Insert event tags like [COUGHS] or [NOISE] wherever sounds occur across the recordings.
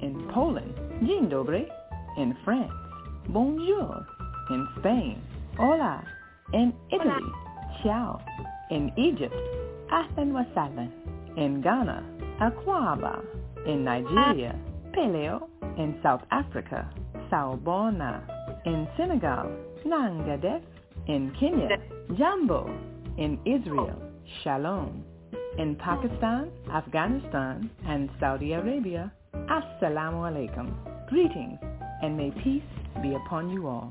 In Poland, Dzień dobry in France, bonjour in Spain, hola in Italy, ciao in Egypt, ahlan wa sahlan in Ghana, akwaba in Nigeria, paleo in South Africa, sawubona in Senegal, nangadef in Kenya, jambo in Israel, shalom in Pakistan, Afghanistan, and Saudi Arabia, assalamu alaikum. Greetings and may peace be upon you all.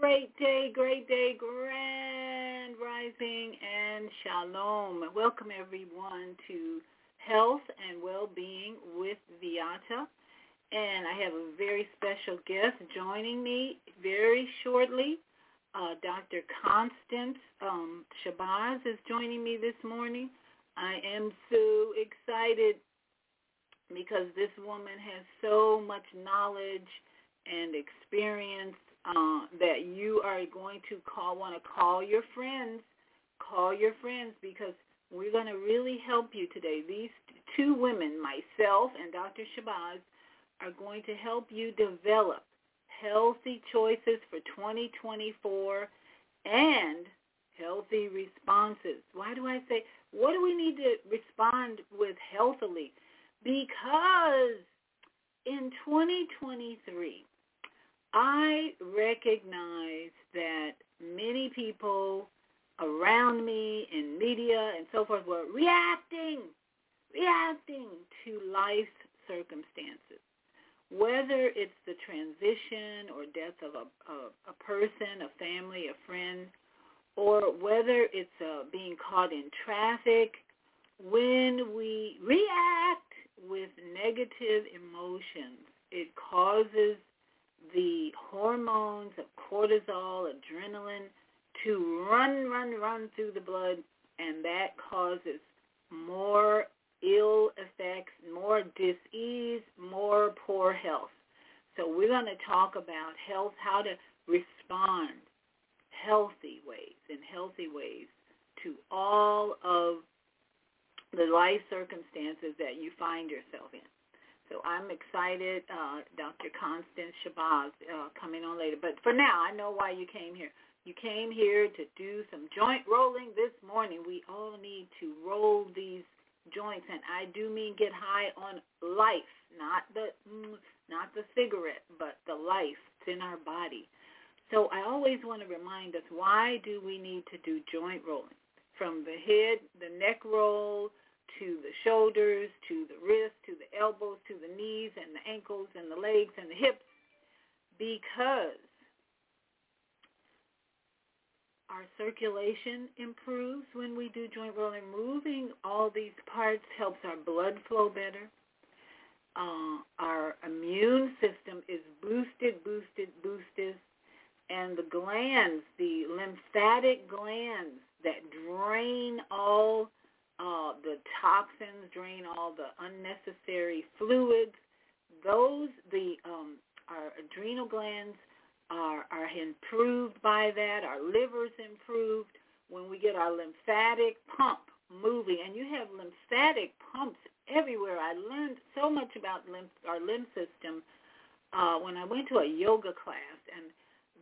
Great day, great day, grand rising and shalom. Welcome everyone to Health and Well-Being with Viyahta. And I have a very special guest joining me very shortly. Uh, Dr. Constance um, Shabazz is joining me this morning. I am so excited because this woman has so much knowledge and experience uh, that you are going to call, want to call your friends, call your friends because we're going to really help you today. These two women, myself and Dr. Shabazz, are going to help you develop healthy choices for 2024 and healthy responses. Why do I say what do we need to respond with healthily? Because in 2023, I recognize that many people around me in media and so forth were reacting, reacting to life circumstances. Whether it's the transition or death of a, a, a person, a family, a friend, or whether it's uh, being caught in traffic, when we react with negative emotions, it causes the hormones of cortisol, adrenaline to run, run, run through the blood, and that causes more ill effects, more disease, more poor health. So we're going to talk about health, how to respond healthy ways, in healthy ways to all of the life circumstances that you find yourself in. So I'm excited, uh, Dr. Constance Shabazz uh, coming on later. But for now, I know why you came here. You came here to do some joint rolling this morning. We all need to roll these joints, and I do mean get high on life, not the mm, not the cigarette, but the life. It's in our body. So I always want to remind us, why do we need to do joint rolling? From the head, the neck roll, to the shoulders, to the wrists, to the elbows to the knees and the ankles and the legs and the hips because our circulation improves when we do joint rolling. Moving all these parts helps our blood flow better. Uh, our immune system is boosted, boosted, boosted. And the glands, the lymphatic glands that drain all uh, the toxins, drain all the unnecessary fluids, those, the um, our adrenal glands are, are improved by that. Our liver's improved when we get our lymphatic pump moving. And you have lymphatic pumps everywhere. I learned so much about lymph, our lymph system uh, when I went to a yoga class. And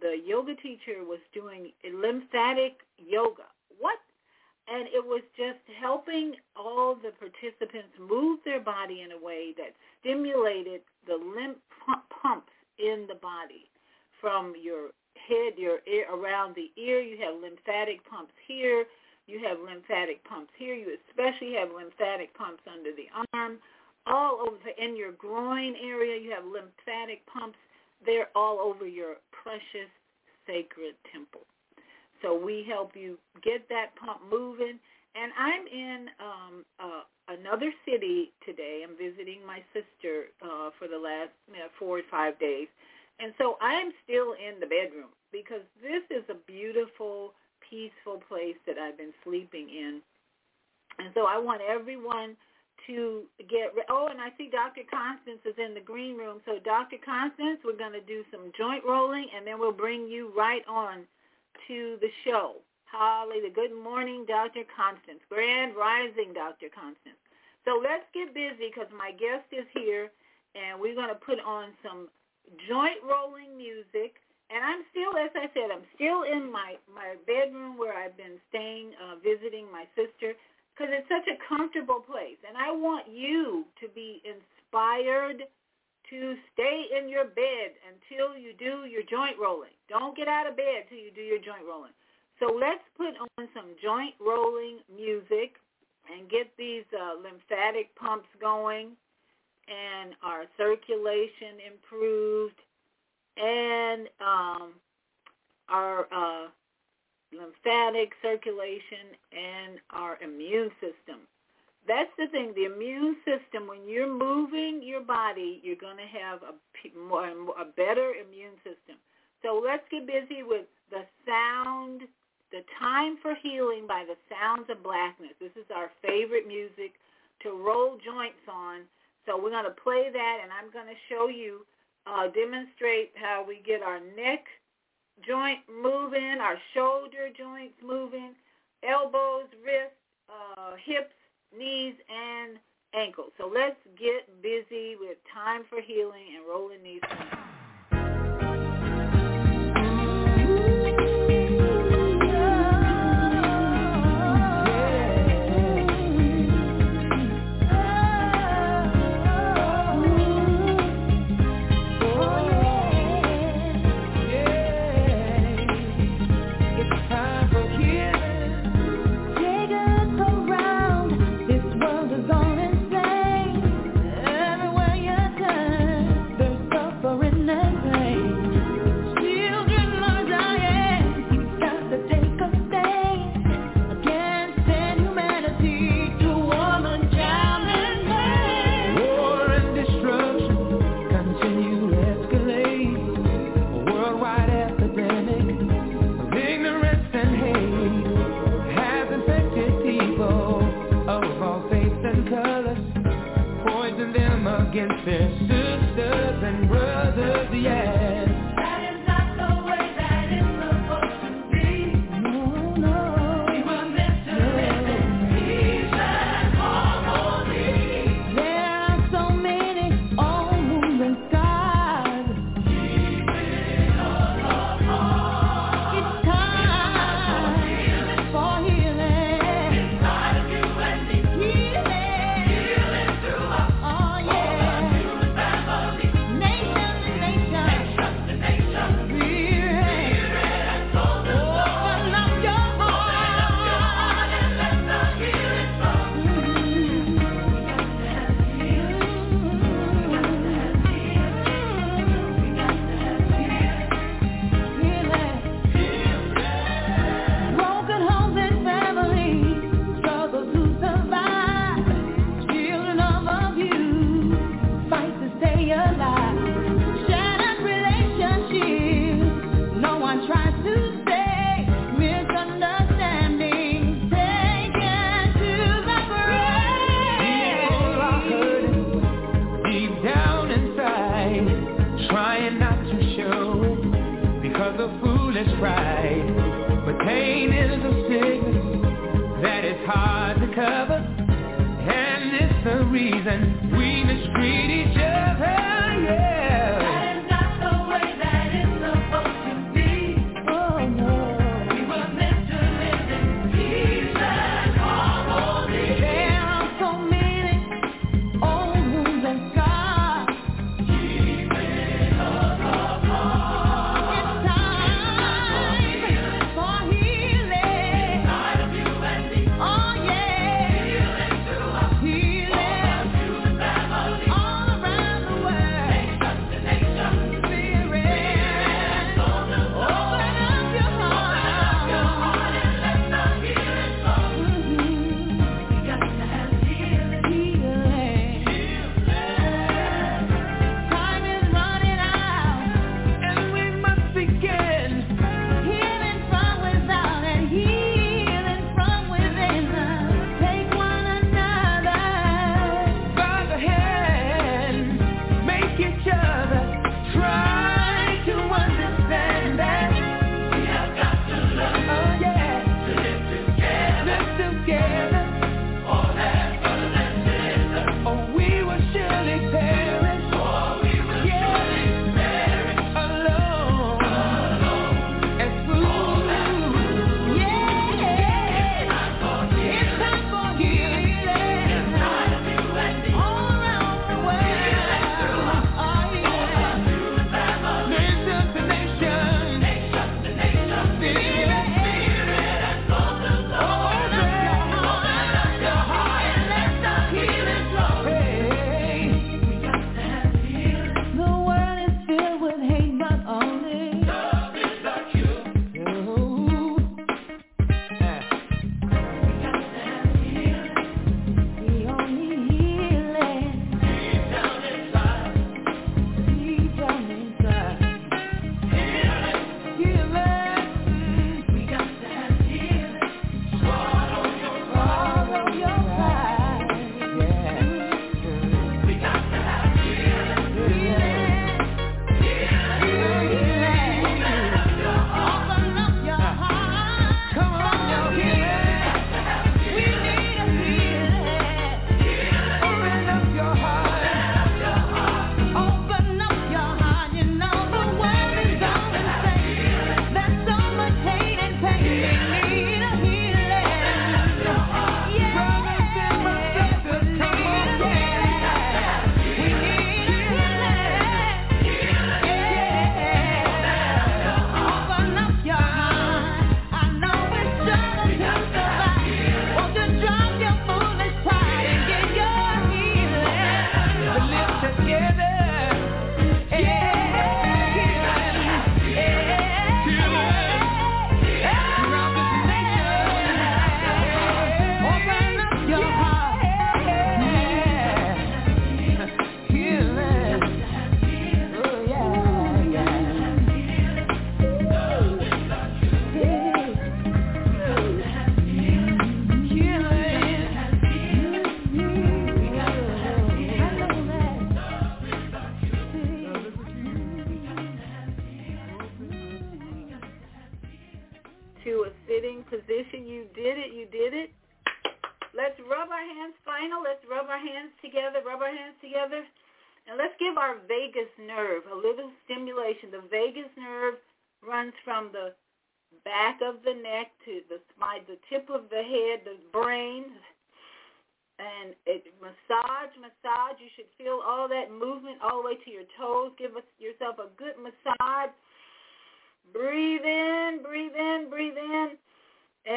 the yoga teacher was doing lymphatic yoga. What? And it was just helping all the participants move their body in a way that stimulated the lymph pumps in the body from your head, your ear, around the ear. You have lymphatic pumps here. You have lymphatic pumps here. You especially have lymphatic pumps under the arm. All over in your groin area, you have lymphatic pumps. They're all over your precious sacred temple. So we help you get that pump moving. And I'm in um, uh, another city today. I'm visiting my sister uh, for the last you know, four or five days. And so I am still in the bedroom because this is a beautiful, peaceful place that I've been sleeping in. And so I want everyone to get re- oh and i see dr constance is in the green room. So dr constance we're going to do some joint rolling and then we'll bring you right on to the show. Hallelujah. Good morning dr constance. Grand rising dr constance. So let's get busy because my guest is here and we're going to put on some joint rolling music. And I'm still, as I said, I'm still in my, my bedroom where I've been staying, uh, visiting my sister, because it's such a comfortable place. And I want you to be inspired to stay in your bed until you do your joint rolling. Don't get out of bed till you do your joint rolling. So let's put on some joint rolling music and get these uh, lymphatic pumps going and our circulation improved and um, our uh, lymphatic circulation and our immune system. That's the thing. The immune system, when you're moving your body, you're going to have a, more, a better immune system. So let's get busy with the sound, the time for healing by the sounds of blackness. This is our favorite music to roll joints on so we're going to play that, and I'm going to show you, uh, demonstrate how we get our neck joint moving, our shoulder joints moving, elbows, wrists, uh, hips, knees, and ankles. So let's get busy with time for healing and rolling these things.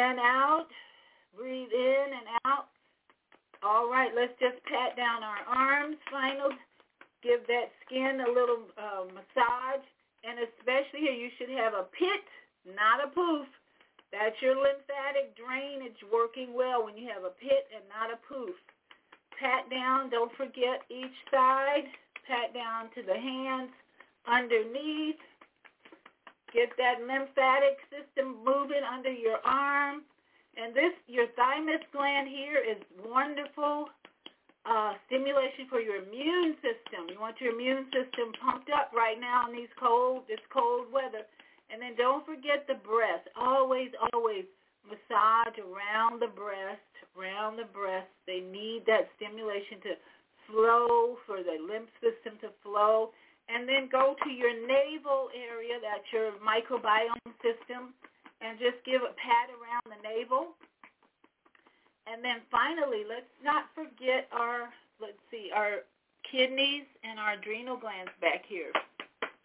and out. Breathe in and out. All right, let's just pat down our arms, final. Give that skin a little uh, massage. And especially here, you should have a pit, not a poof. That's your lymphatic drainage working well when you have a pit and not a poof. Pat down, don't forget each side. Pat down to the hands underneath Get that lymphatic system moving under your arm. And this, your thymus gland here is wonderful uh, stimulation for your immune system. You want your immune system pumped up right now in these cold, this cold weather. And then don't forget the breast. Always, always massage around the breast, around the breast. They need that stimulation to flow, for the lymph system to flow. And then go to your navel area, that's your microbiome system, and just give a pat around the navel. And then finally, let's not forget our, let's see, our kidneys and our adrenal glands back here.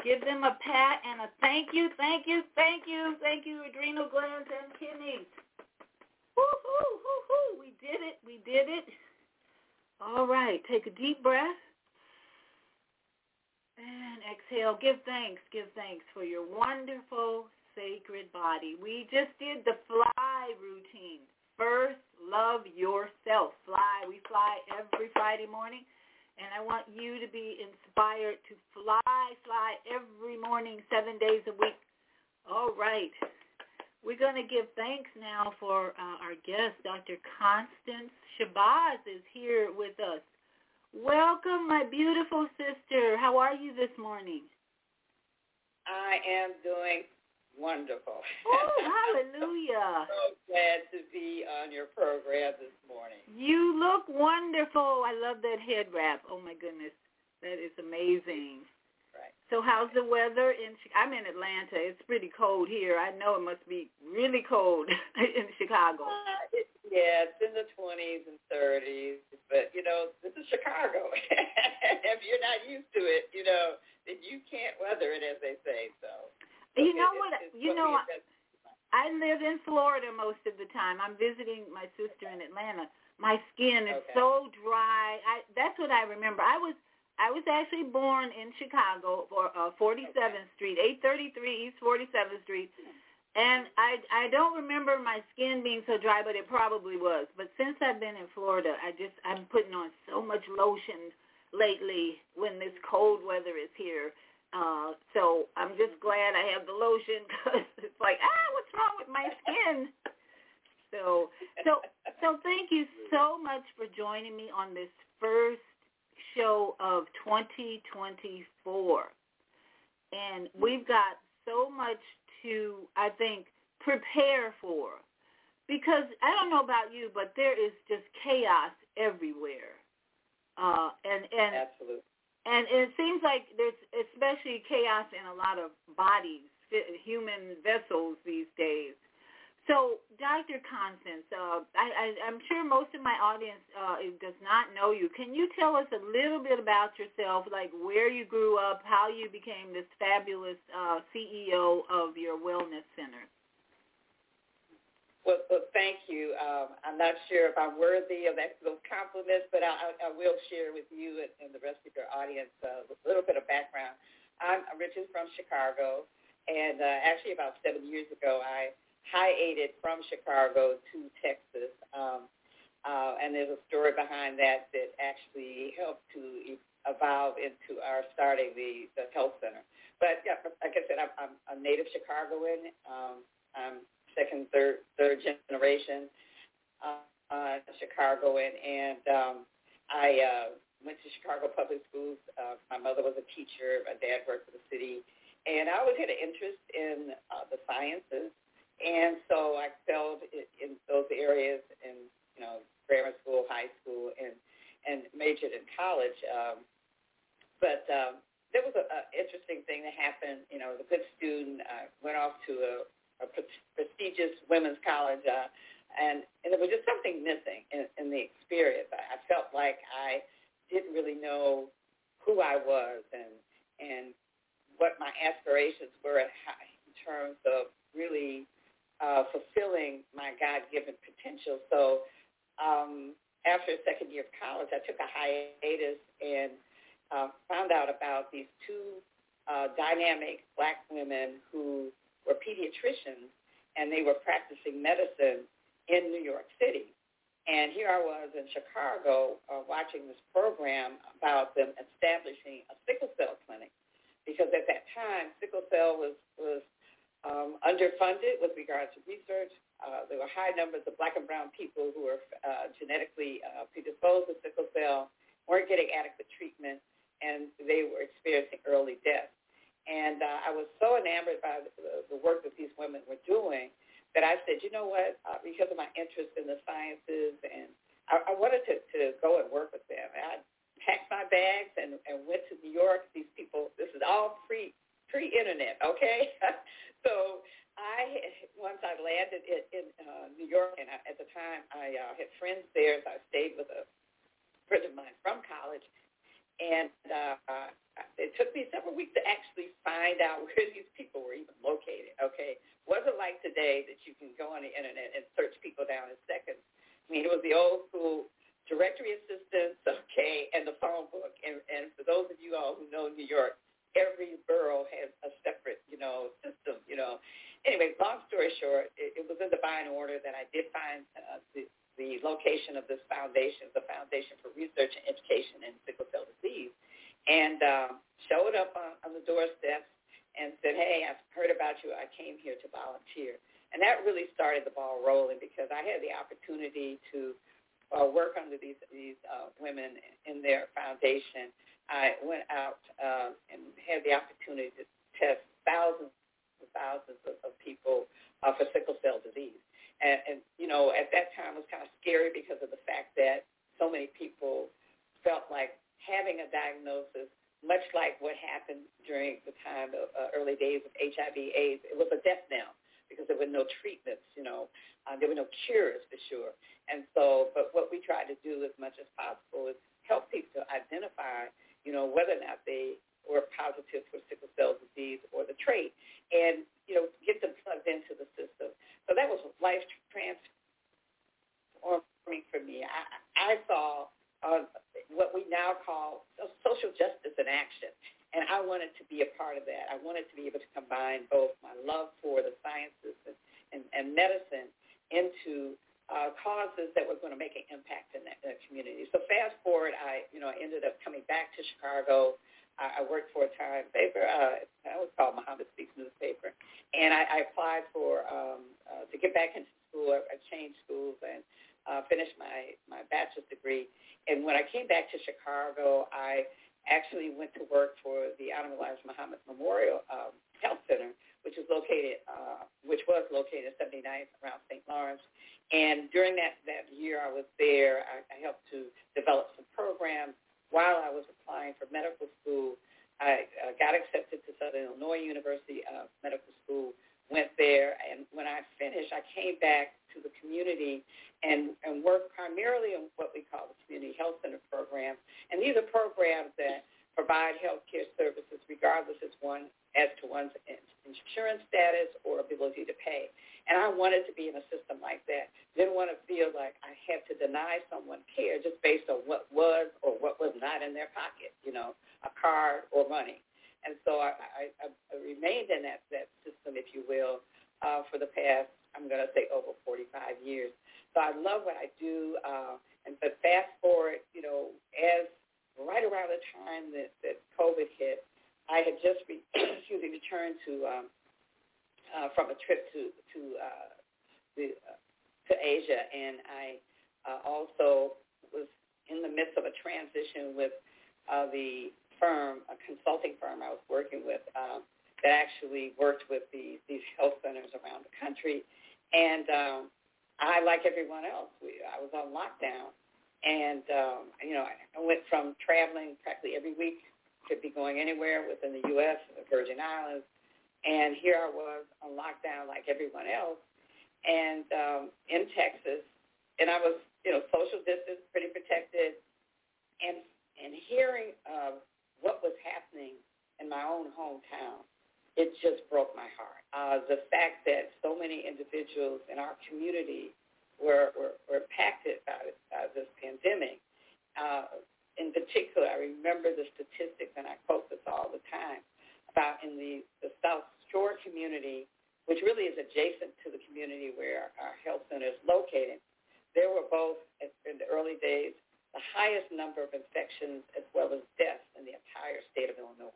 Give them a pat and a thank you, thank you, thank you, thank you, adrenal glands and kidneys. Woo-hoo, woo-hoo. We did it, we did it. All right, take a deep breath. And exhale. Give thanks. Give thanks for your wonderful sacred body. We just did the fly routine. First, love yourself. Fly. We fly every Friday morning. And I want you to be inspired to fly, fly every morning, seven days a week. All right. We're going to give thanks now for uh, our guest, Dr. Constance Shabazz is here with us. Welcome, my beautiful sister. How are you this morning? I am doing wonderful. Oh, [LAUGHS] hallelujah. so glad to be on your program this morning. You look wonderful. I love that head wrap. Oh, my goodness. That is amazing. Right. So how's the weather in I'm in Atlanta. It's pretty cold here. I know it must be really cold [LAUGHS] in Chicago. Uh, yeah, it's in the 20s and 30s, but you know, this is Chicago. [LAUGHS] if you're not used to it, you know, then you can't weather it, as they say. So. You it, know it, what? it's You know, I, I live in Florida most of the time. I'm visiting my sister in Atlanta. My skin is Okay. so dry. I that's what I remember. I was I was actually born in Chicago for uh, 47th Street, 833 East 47th Street. And I I don't remember my skin being so dry, but it probably was. But since I've been in Florida, I just I'm putting on so much lotion lately when this cold weather is here. Uh, so I'm just glad I have the lotion [LAUGHS] because it's like ah, what's wrong with my skin? So so so thank you so much for joining me on this first show of 2024. And we've got so much to, I think, prepare for. Because I don't know about you, but there is just chaos everywhere. Uh, and and Absolutely. and it seems like there's especially chaos in a lot of bodies, human vessels these days. So, Dr. Constance, uh, I, I'm sure most of my audience uh, does not know you. Can you tell us a little bit about yourself, like where you grew up, how you became this fabulous uh, CEO of your wellness center? Well, well, thank you. Um, I'm not sure if I'm worthy of that, those compliments, but I, I, I will share with you and, and the rest of your audience uh, a little bit of background. I'm originally from Chicago, and uh, actually about seven years ago, I hiated from Chicago to Texas. Um, uh, and there's a story behind that that actually helped to evolve into our starting the, the health center. But yeah, like I said, I'm, I'm a native Chicagoan. Um, I'm second, third, third generation uh, uh, Chicagoan, and um, I uh, went to Chicago public schools. Uh, my mother was a teacher. My dad worked for the city, and I always had an interest in uh, the sciences, and so I excelled in, those areas in you know grammar school, high school, and and majored in college. Um, but um, there was an interesting thing that happened. You know, a good student, I went off to a a prestigious women's college, uh, and and there was just something missing in, in the experience. I, I felt like I didn't really know who I was and and what my aspirations were in terms of really uh, fulfilling my God-given potential. So um, after second year of college, I took a hiatus and uh, found out about these two uh, dynamic black women who were pediatricians, and they were practicing medicine in New York City. And here I was in Chicago uh, watching this program about them establishing a sickle cell clinic, because at that time sickle cell was was um, underfunded with regard to research. Uh, there were high numbers of black and brown people who were uh, genetically uh, predisposed to sickle cell, weren't getting adequate treatment, and they were experiencing early death. And uh, I was so enamored by the, the work that these women were doing that I said, you know what, uh, because of my interest in the sciences, and I, I wanted to, to go and work with them. I packed my bags and, and went to New York. These people, this is all pre pre-internet, okay? [LAUGHS] so I once I landed in, in uh, New York, and I, at the time I uh, had friends there, so I stayed with a friend of mine from college, and uh, uh, it took me several weeks to actually find out [LAUGHS] where these people were even located. Okay, wasn't like today that you can go on the internet and search people down in seconds. I mean, it was the old school directory assistance, [LAUGHS] okay, and the phone book. And, and for those of you all who know New York, every borough has a separate, you know, system, you know. Anyway, long story short, it, it was in divine order that I did find uh, the, the location of this foundation, the Foundation for Research and Education in Sickle Cell Disease, and uh, showed up on, on the doorstep and said, hey, I've heard about you. I came here to volunteer. And that really started the ball rolling because I had the opportunity to uh, work under these these uh, women in their foundation, I went out uh, and had the opportunity to test thousands and thousands of, of people uh, for sickle cell disease. And, and you know, at that time it was kind of scary because of the fact that so many people felt like having a diagnosis, much like what happened during the time of uh, early days of HIV/AIDS, it was a death knell because there were no treatments, you know, uh, there were no cures for sure. And so, but what we try to do as much as possible is help people to identify, you know, whether or not they were positive for sickle cell disease or the trait, and you know, get them plugged into the system. So that was life transforming for me. I, I saw uh, what we now call social justice in action. And I wanted to be a part of that. I wanted to be able to combine both my love for the sciences and, and, and medicine into uh, causes that were going to make an impact in that, that community. So fast forward, I you know I ended up coming back to Chicago. I, I worked for a time paper. Uh, that was called Muhammad Speaks newspaper, and I, I applied for um, uh, to get back into school. I, I changed schools and uh, finished my my bachelor's degree. And when I came back to Chicago, I actually went to work for the Honorable Elijah Muhammad Memorial um, Health Center, which is located, uh, which was located at 79th around St. Lawrence. And during that, that year I was there, I, I helped to develop some programs. While I was applying for medical school, I uh, got accepted to Southern Illinois University uh, Medical School, went there, and when I finished, I came back to the community and, and worked primarily on what we call the community health center programs. And these are programs that provide health care services regardless as one as to one's insurance status or ability to pay. And I wanted to be in a system like that. Didn't want to feel like I had to deny someone care just based on what was or what was not in their pocket, you know, a card or money. And so I, I, I remained in that, that system, if you will, uh, for the past, I'm going to say over 45 years. So I love what I do. Uh, and but fast forward, you know, as right around the time that, that COVID hit, I had just re- [CLEARS THROAT] excuse me, returned to um, uh, from a trip to to uh, the uh, to Asia, and I uh, also was in the midst of a transition with uh, the firm, a consulting firm I was working with um, that actually worked with these these health centers around the country, and um, I, like everyone else, we, I was on lockdown, and, um, you know, I went from traveling practically every week, could be going anywhere within the U.S., the Virgin Islands, and here I was on lockdown like everyone else, and um, in Texas, and I was, you know, social distance, pretty protected, and and hearing uh, what was happening in my own hometown, it just broke my heart. Uh, the fact that so many individuals in our community were, were, were impacted by, by this pandemic. Uh, in particular, I remember the statistics, and I quote this all the time, about in the, the South Shore community, which really is adjacent to the community where our health center is located. There were both, in the early days, the highest number of infections as well as deaths in the entire state of Illinois.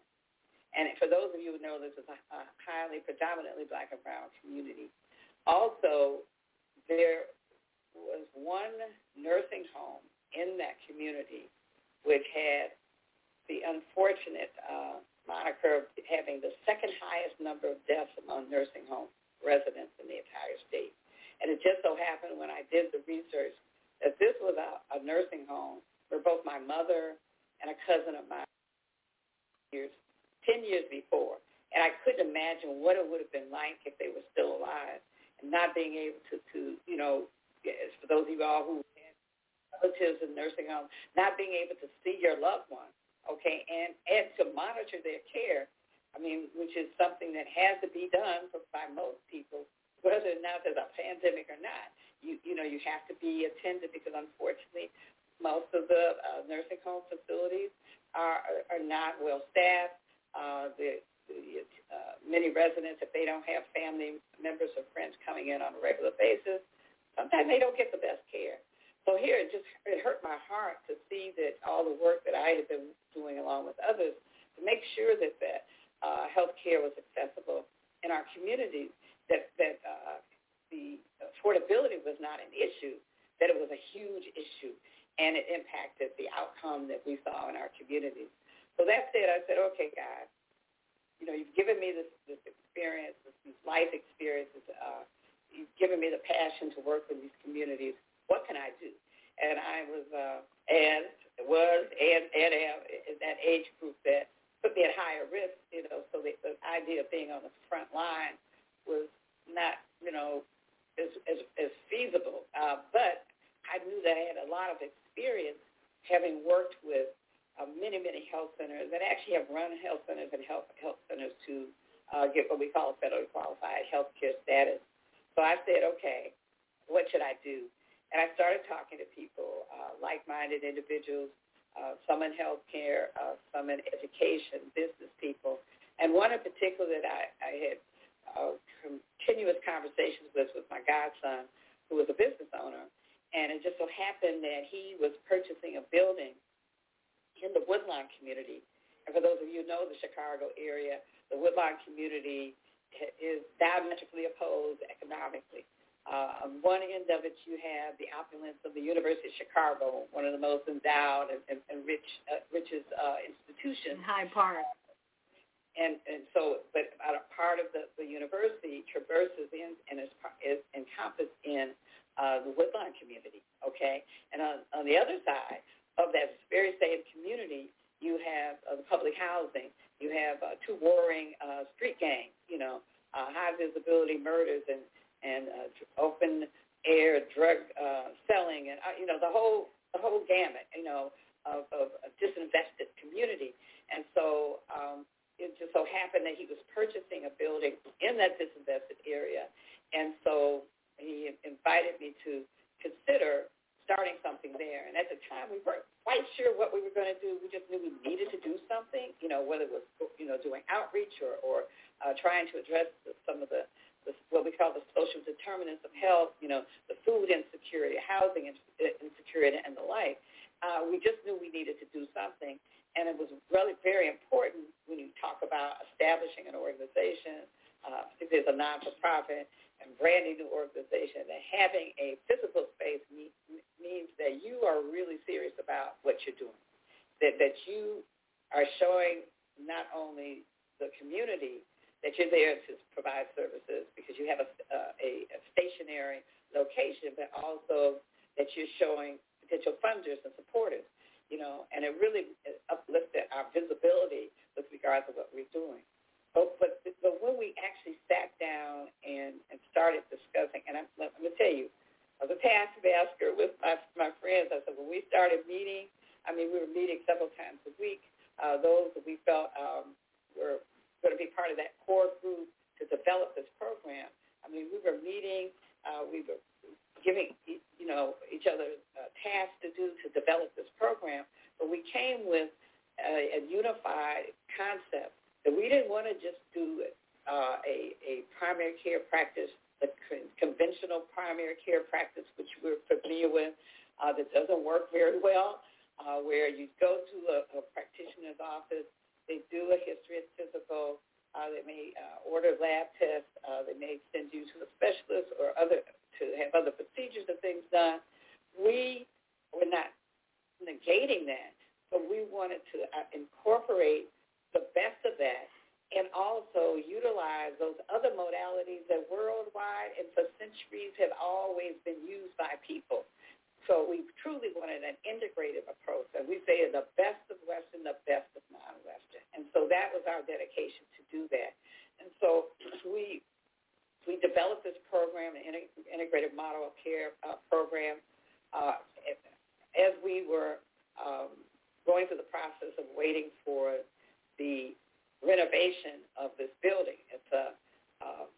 And for those of you who know, this is a, a highly predominantly black and brown community. Also, there was one nursing home in that community which had the unfortunate uh, moniker of having the second highest number of deaths among nursing home residents in the entire state. And it just so happened when I did the research that this was a, a nursing home where both my mother and a cousin of mine years, 10 years before. And I couldn't imagine what it would have been like if they were still alive and not being able to, to you know, for those of you all who have relatives in nursing homes, not being able to see your loved one, okay, and, and to monitor their care, I mean, which is something that has to be done for, by most people, whether or not there's a pandemic or not. You, you know, you have to be attended because unfortunately most of the uh, nursing home facilities are, are, are not well staffed. Uh, the the, uh, many residents, if they don't have family members or friends coming in on a regular basis, sometimes they don't get the best care. So here, it just it hurt my heart to see that all the work that I had been doing along with others to make sure that that uh, health care was accessible in our communities, that that uh, the affordability was not an issue, that it was a huge issue, and it impacted the outcome that we saw in our communities. So that said, I said, okay, guys, you know, you've given me this, this experience, this, these life experiences. Uh, you've given me the passion to work with these communities. What can I do? And I was, uh, and was, and, and am in that age group that put me at higher risk, you know, so the, the idea of being on the front line was not, you know, as, as, as feasible. Uh, but I knew that I had a lot of experience having worked with uh, many, many health centers that actually have run health centers and health, health centers to uh, get what we call federally qualified health care status. So I said, okay, what should I do? And I started talking to people, uh, like-minded individuals, uh, some in healthcare, uh, some in education, business people. And one in particular that I, I had uh, continuous conversations with was my godson, who was a business owner. And it just so happened that he was purchasing a building in the Woodlawn community. And for those of you who know the Chicago area, the Woodlawn community is diametrically opposed economically. Uh, on one end of it, you have the opulence of the University of Chicago, one of the most endowed and, and, and rich, uh, richest uh, institutions. In Hyde Park. And, and so, but a part of the, the university traverses in and is, is encompassed in uh, the Woodlawn community, okay? And on, on the other side, of that very same community, you have uh, the public housing. You have uh, two warring uh, street gangs, you know, uh, high visibility murders and, and uh, open air drug uh, selling and, uh, you know, the whole, the whole gamut, you know, of, of a disinvested community. And so um, it just so happened that he was purchasing a building in that disinvested area. And so he invited me to consider starting something there. And at the time, we weren't quite sure what we were going to do. We just knew we needed to do something, you know, whether it was, you know, doing outreach or, or uh, trying to address some of the, the, what we call the social determinants of health, you know, the food insecurity, housing insecurity, and the like. Uh, we just knew we needed to do something. And it was really very important when you talk about establishing an organization, uh, particularly as a non-for-profit, and branding the organization, that having a physical space means, means that you are really serious about what you're doing, that, that you are showing not only the community that you're there to provide services because you have a, uh, a, a stationary location, but also that you're showing potential funders and supporters, you know, and it really uplifted our visibility with regards to what we're doing. But, but, but when we actually sat down and, and started discussing, and I'm, let me tell you, as a taskmaster with my, my friends, I said, when we started meeting, I mean, we were meeting several times a week. Uh, those that we felt um, were going to be part of that core group to develop this program. I mean, we were meeting, uh, we were giving, you know, each other uh, tasks to do to develop this program, but we came with a, a unified concept that we didn't want to just do uh, a, a primary care practice, the conventional primary care practice, which we're familiar with, uh, that doesn't work very well, uh, where you go to a, a practitioner's office, they do a history and physical, uh, they may uh, order lab tests, uh, they may send you to a specialist or other to have other procedures and things done. We were not negating that, but we wanted to uh, incorporate the best of that and also utilize those other modalities that worldwide and for centuries have always been used by people. so we truly wanted an integrative approach. And we say the best of Western, the best of non-Western. And so that was our dedication to do that. And so we we developed this program, an integrated model of care uh, program, uh, as we were um, going through the process of waiting for the renovation of this building. It's a um,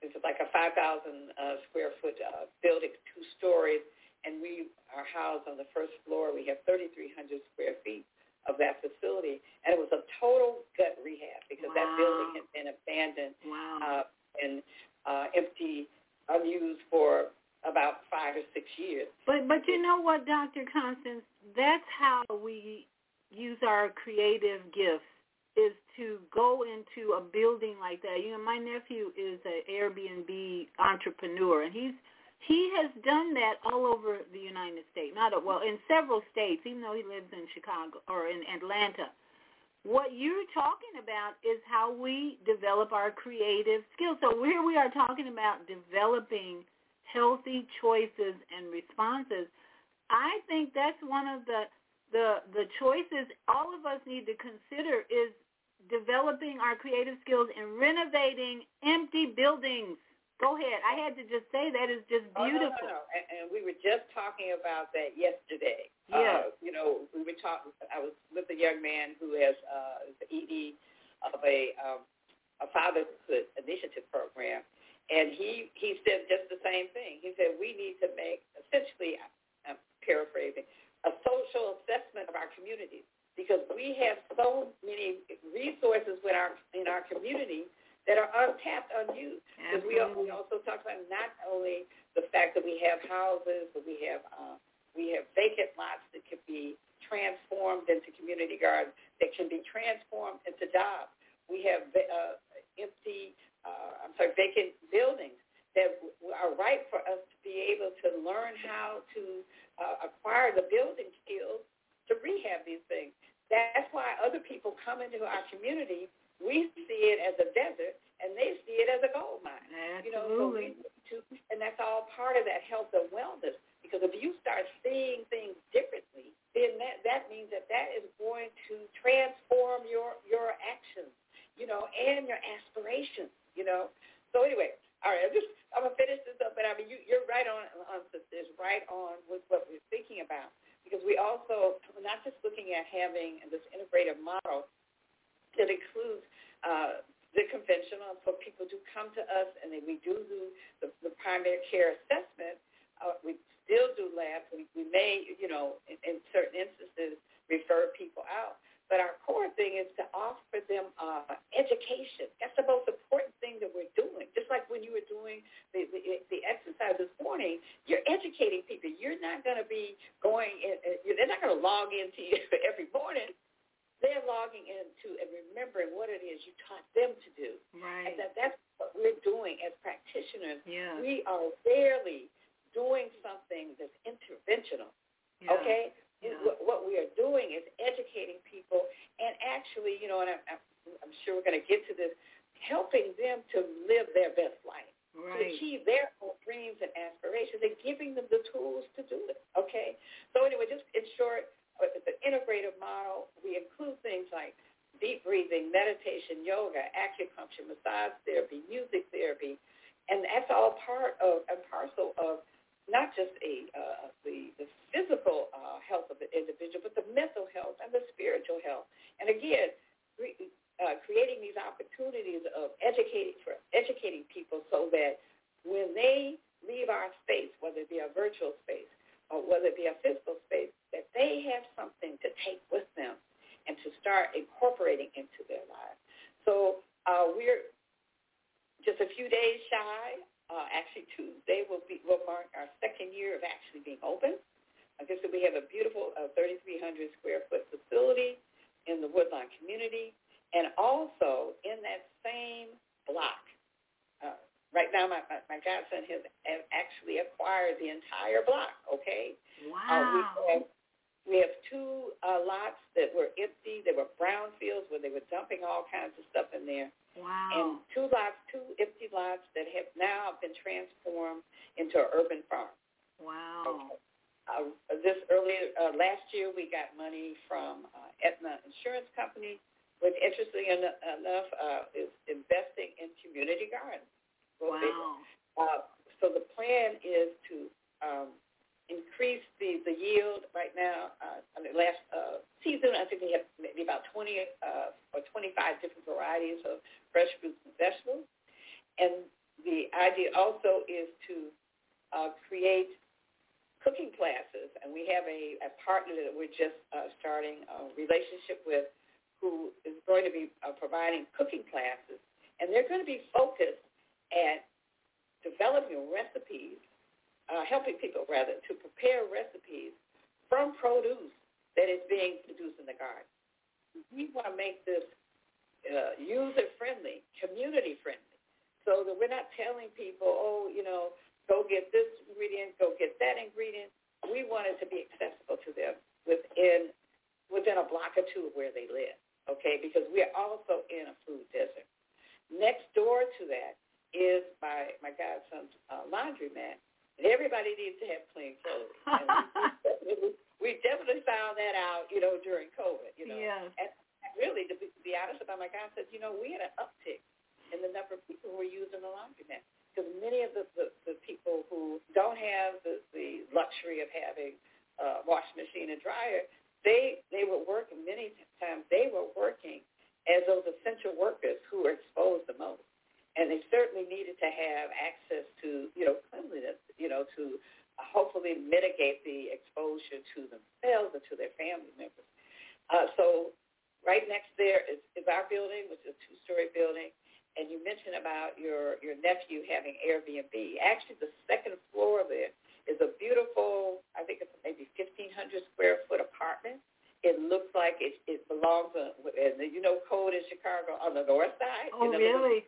it's like a 5,000 uh, square foot uh, building, two stories, and we are housed on the first floor. We have 3,300 square feet of that facility, and it was a total gut rehab because wow. that building had been abandoned wow. uh, and uh, empty, unused for about five or six years. But but you know what, Dr. Constance, that's how we use our creative gifts is to go into a building like that. You know, my nephew is an Airbnb entrepreneur, and he's he has done that all over the United States. Not a, well in several states, even though he lives in Chicago or in Atlanta. What you're talking about is how we develop our creative skills. So here we are talking about developing healthy choices and responses. I think that's one of the the the choices all of us need to consider is developing our creative skills and renovating empty buildings. Go ahead. I had to just say that is just beautiful. Oh, no, no, no. And, and we were just talking about that yesterday. Yeah. Uh, you know, we were talking. I was with a young man who has uh, the ED of a um, a fatherhood initiative program, and he he said just the same thing. He said we need to make essentially, I'm paraphrasing, a social assessment of our communities because we have so many resources with our in our community that are untapped, unused. Because we, we also talk about not only the fact that we have houses, but we have uh, we have vacant lots that can be transformed into community gardens, that can be transformed into jobs. We have uh, empty, uh, I'm sorry, vacant buildings that are right for us to be able to learn how to uh, acquire the building skills to rehab these things. That's why other people come into our community we see it as a desert, and they see it as a gold mine. Absolutely. You know, so we to, and that's all part of that health and wellness. Because if you start seeing things differently, then that that means that that is going to transform your your actions, you know, and your aspirations, you know. So anyway, all right, I'm just I'm gonna finish this up, but I mean you you're right on on this right on with what we're thinking about because we also we're not just looking at having this integrative model that includes uh, the conventional. So people do come to us, and then we do do the, the primary care assessment. Uh, we still do labs. We, we may, you know, in, in certain instances, refer people out. But our core thing is to offer them uh, education. That's the most important thing that we're doing. Just like when you were doing the, the, the exercise this morning, you're educating people. You're not going to be going, in, they're not going to log into [LAUGHS] you every morning they're logging into and remembering what it is you taught them to do. Right. And that that's what we're doing as practitioners. Yeah. We are rarely doing something that's interventional. Yeah. Okay? What we are doing is educating people and actually, you know, and I'm, I'm sure we're going to get to this, helping them to live their best life. Right. To achieve their own dreams and aspirations and giving them the tools to do it. Okay? So anyway, just in short, uh, the integrative model, we include things like deep breathing, meditation, yoga, acupuncture, massage therapy, music therapy, and that's all part of and parcel of not just a uh, the the physical uh, health of the individual, but the mental health and the spiritual health. And again, re, uh, creating these opportunities of educating for educating people so that when they leave our space, whether it be a virtual space or whether it be a physical space, that they have something to take with them and to start incorporating into their lives. So uh, we're just a few days shy. Uh, actually, Tuesday will be will mark our second year of actually being open. Like I said, we have a beautiful uh, 3,300 square foot facility in the Woodlawn community, and also in that same block. Uh, right now, my, my, my godson has, has actually acquired the entire block. Okay. Wow. Uh, we have we have two uh, lots that were empty. They were brownfields where they were dumping all kinds of stuff in there. Wow. And two lots, two empty lots that have now been transformed into an urban farm. Wow. Okay. uh, this earlier uh, last year, we got money from uh, Aetna Insurance Company, which interestingly en- enough uh, is investing in community gardens. Wow. Uh, so the plan is to um, increase the, the yield right now. Uh, I mean, last uh, season, I think we had maybe about 20 uh, or 25 different varieties of fresh fruits and vegetables. And the idea also is to uh, create cooking classes, and we have a, a partner that we're just uh, starting a relationship with who is going to be uh, providing cooking classes, and they're going to be focused at developing recipes, uh, helping people rather to prepare recipes from produce that is being produced in the garden. We want to make this uh, user-friendly, community-friendly, so that we're not telling people, oh, you know, go get this ingredient, go get that ingredient. We want it to be accessible to them within within a block or two of where they live, okay? Because we are also in a food desert. Next door to that is my my godson's uh, laundromat, and everybody needs to have clean clothes. [LAUGHS] We, we definitely found that out, you know, during COVID. You know, yes. and really, to be, to be honest about my godson, you know, we had an uptick in the number of people who were using the laundromat because many of the, the, the people who don't have the, the luxury of having a washing machine and dryer, they they were working many times. They were working as those essential workers who were exposed the most, and they certainly needed to have access to you know cleanliness, you know, to hopefully mitigate the exposure to themselves and to their family members. Uh, so right next there is, is our building, which is a two-story building and you mentioned about your your nephew having Airbnb. Actually, the second floor there is a beautiful, I think it's maybe 1,500 square foot apartment. It looks like it it belongs in, in the you know code in Chicago on the north side. Oh, really?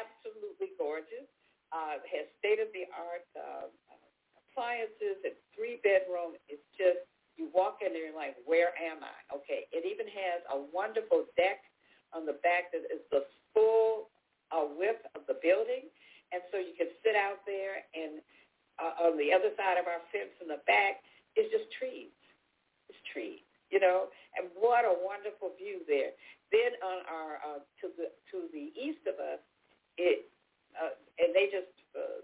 Absolutely gorgeous. Uh, has state of the art uh, appliances. It's three bedroom. It's just you walk in there and you're like, where am I? Okay. It even has a wonderful deck on the back that is the full uh, width of the building. And so you can sit out there and uh, on the other side of our fence in the back is just trees. It's trees, you know, and what a wonderful view there. Then on our uh, to the to the east of us, it uh, and they just uh,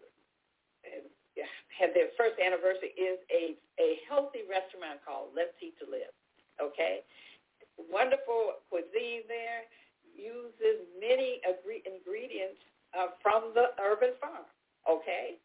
had their first anniversary is a a healthy restaurant called Let's Eat to Live. Okay, wonderful cuisine there uses many ingredients uh, from the urban farm. Okay,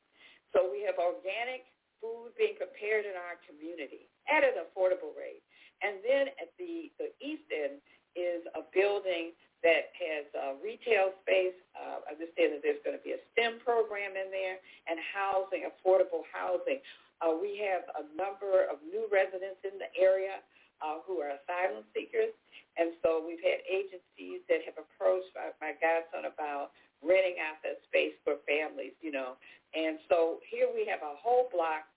so we have organic food being prepared in our community at an affordable rate. And then at the, the east end is a building that has a retail space. Uh, I understand that there's going to be a STEM program in there and housing, affordable housing. Uh, we have a number of new residents in the area uh, who are asylum seekers. And so we've had agencies that have approached my, my godson about renting out that space for families, you know. And so here we have a whole block,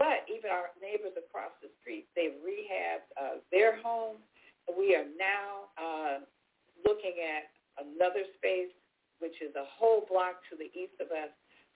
but even our neighbors across the street, they've rehabbed uh, their homes. We are now uh, looking at another space, which is a whole block to the east of us,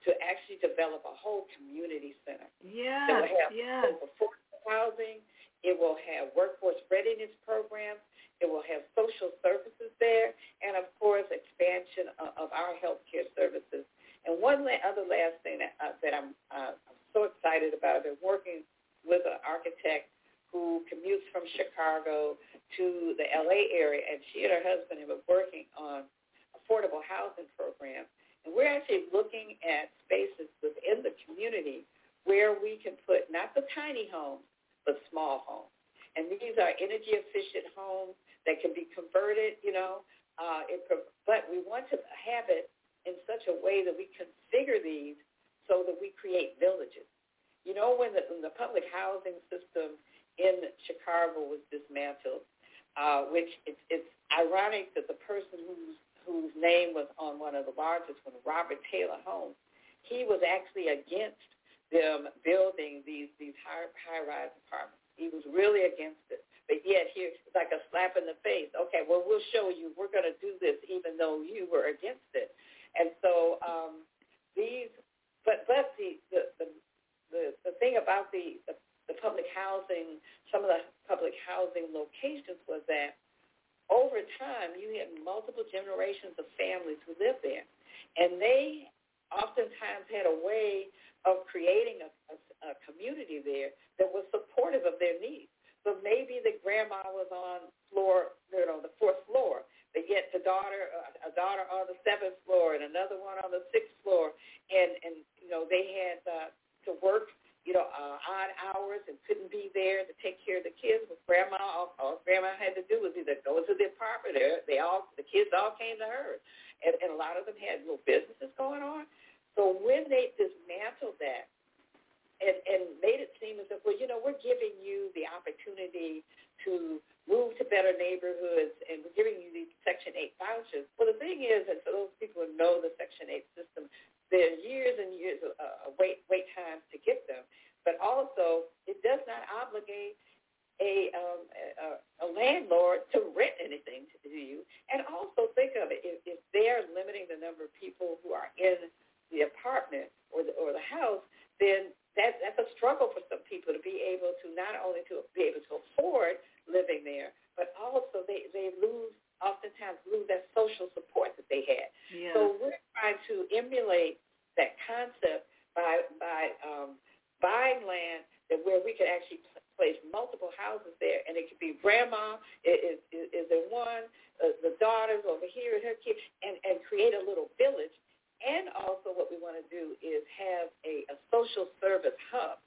to actually develop a whole community center. Yes, that will have yes. affordable housing. It will have workforce readiness programs. It will have social services there, and of course, expansion of, of our healthcare services. And one la- other last thing that, uh, that I'm, uh, I'm so excited about is working with an architect who commutes from Chicago to the LA area, and she and her husband have been working on affordable housing programs. And we're actually looking at spaces within the community where we can put not the tiny homes, but small homes. And these are energy efficient homes that can be converted, you know. Uh, it, but we want to have it in such a way that we configure these so that we create villages. You know, when the, when the public housing system in Chicago was dismantled, uh, which it's, it's ironic that the person whose whose name was on one of the largest one, Robert Taylor Homes, he was actually against them building these these high high rise apartments. He was really against it. But yet here it's like a slap in the face. Okay, well we'll show you. We're going to do this even though you were against it. And so um, these, but but the the, the the, the thing about the, the the public housing, some of the public housing locations was that over time you had multiple generations of families who lived there, and they oftentimes had a way of creating a, a, a community there that was supportive of their needs. So maybe the grandma was on floor, you know, the fourth floor, but yet the daughter, a daughter on the seventh floor, and another one on the sixth floor, and and you know they had uh, to work you know, uh, odd hours and couldn't be there to take care of the kids. But grandma, all, all grandma had to do was either go to the apartment. They, they all, the kids all came to her, and, and a lot of them had little businesses going on. So when they dismantled that and, and made it seem as if, well, you know, we're giving you the opportunity to move to better neighborhoods, and we're giving you these Section 8 vouchers. Well, the thing is, and for those people who know the Section 8 system, there are years and years of uh, wait wait times to get them, but also it does not obligate a, um, a, a landlord to rent anything to you. And also think of it, if, if they're limiting the number of people who are in the apartment or the, or the house, then that, that's a struggle for some people to be able to not only to be able to afford living there, but also they, they lose oftentimes lose that social support that they had. Yeah. So we're trying to emulate that concept by by um, buying land that where we could actually place multiple houses there, and it could be grandma is is, is in one, uh, the daughters over here and her kids, and and create a little village. And also, what we want to do is have a, a social service hub,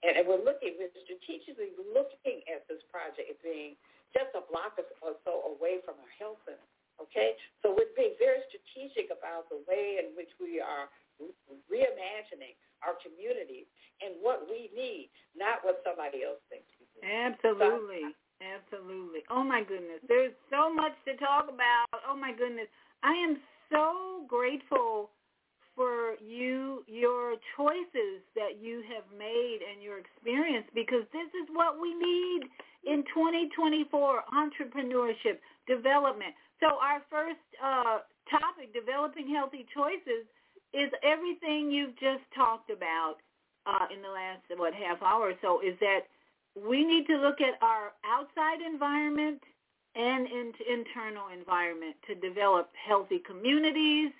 and, and we're looking, we're strategically looking at this project as being just a block or so away from our health center. Okay, so we're being very strategic about the way in which we are reimagining our communities and what we need, not what somebody else thinks we need. Absolutely. Absolutely. Oh my goodness. There's so much to talk about. Oh my goodness. I am so grateful for you, your choices that you have made and your experience because this is what we need in 2024, entrepreneurship, development. So our first uh, topic, developing healthy choices, is everything you've just talked about uh, in the last, what, half hour or so, is that we need to look at our outside environment and into internal environment to develop healthy communities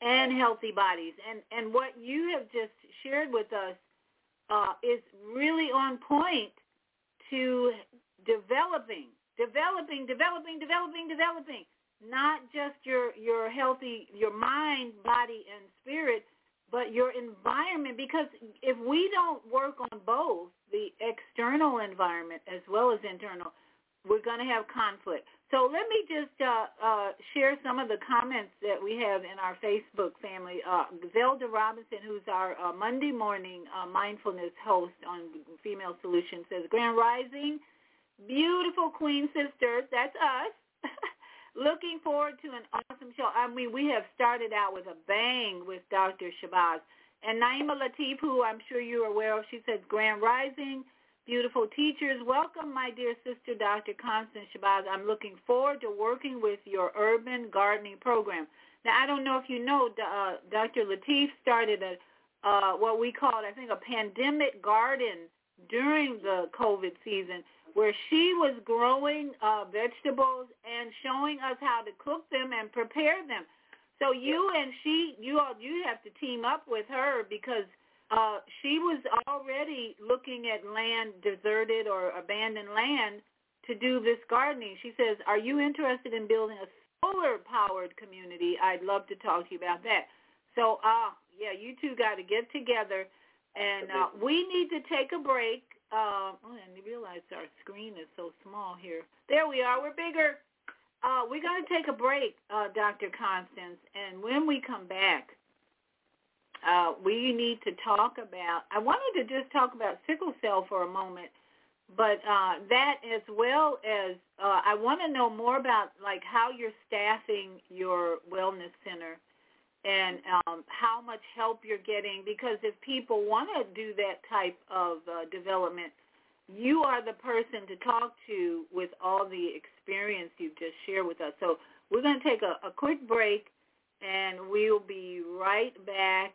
and healthy bodies. And and what you have just shared with us uh, is really on point to developing, developing, developing, developing, developing, not just your your healthy your mind, body, and spirit, but your environment. Because if we don't work on both the external environment as well as internal, we're going to have conflict. So let me just uh, uh, share some of the comments that we have in our Facebook family. Uh, Zelda Robinson, who's our uh, Monday morning uh, mindfulness host on Female Solutions, says, Grand Rising, beautiful Queen Sisters, that's us. [LAUGHS] Looking forward to an awesome show. I mean, we have started out with a bang with Dr. Shabazz. And Naima Latif, who I'm sure you're aware of, she says, Grand Rising, beautiful teachers. Welcome, my dear sister, Dr. Constance Shabazz. I'm looking forward to working with your urban gardening program. Now, I don't know if you know, uh, Dr. Latif started a uh, what we called, I think, a pandemic garden during the COVID season where she was growing uh, vegetables and showing us how to cook them and prepare them. So you and she, you all, you have to team up with her because uh, she was already looking at land deserted or abandoned land to do this gardening. She says, are you interested in building a solar-powered community? I'd love to talk to you about that. So, uh, yeah, you two got to get together. And uh, we need to take a break. Uh, oh, I didn't realize our screen is so small here. There we are. We're bigger. Uh, we're going to take a break, uh, Dr. Constance. And when we come back, uh, we need to talk about, I wanted to just talk about sickle cell for a moment, but uh, that as well as uh, I want to know more about like how you're staffing your wellness center and um, how much help you're getting because if people want to do that type of uh, development, you are the person to talk to with all the experience you've just shared with us. So we're going to take a, a quick break and we'll be right back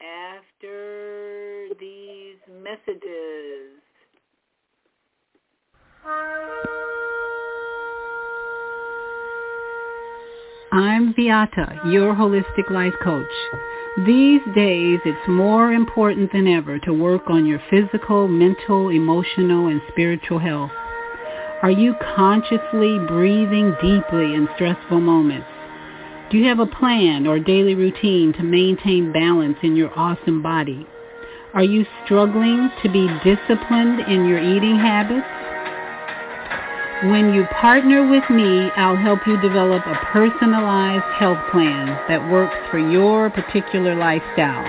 after these messages. I'm Viyahta, your holistic life coach. These days, it's more important than ever to work on your physical, mental, emotional, and spiritual health. Are you consciously breathing deeply in stressful moments? Do you have a plan or daily routine to maintain balance in your awesome body? Are you struggling to be disciplined in your eating habits? When you partner with me, I'll help you develop a personalized health plan that works for your particular lifestyle.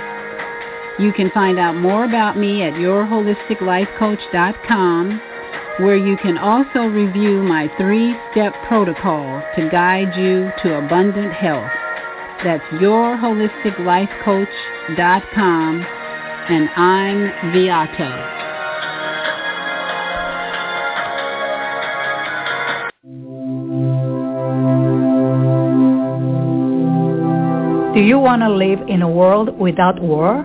You can find out more about me at yourholisticlifecoach.com where you can also review my three-step protocol to guide you to abundant health. That's yourholisticlifecoach.com and I'm Viyahta. Do you want to live in a world without war?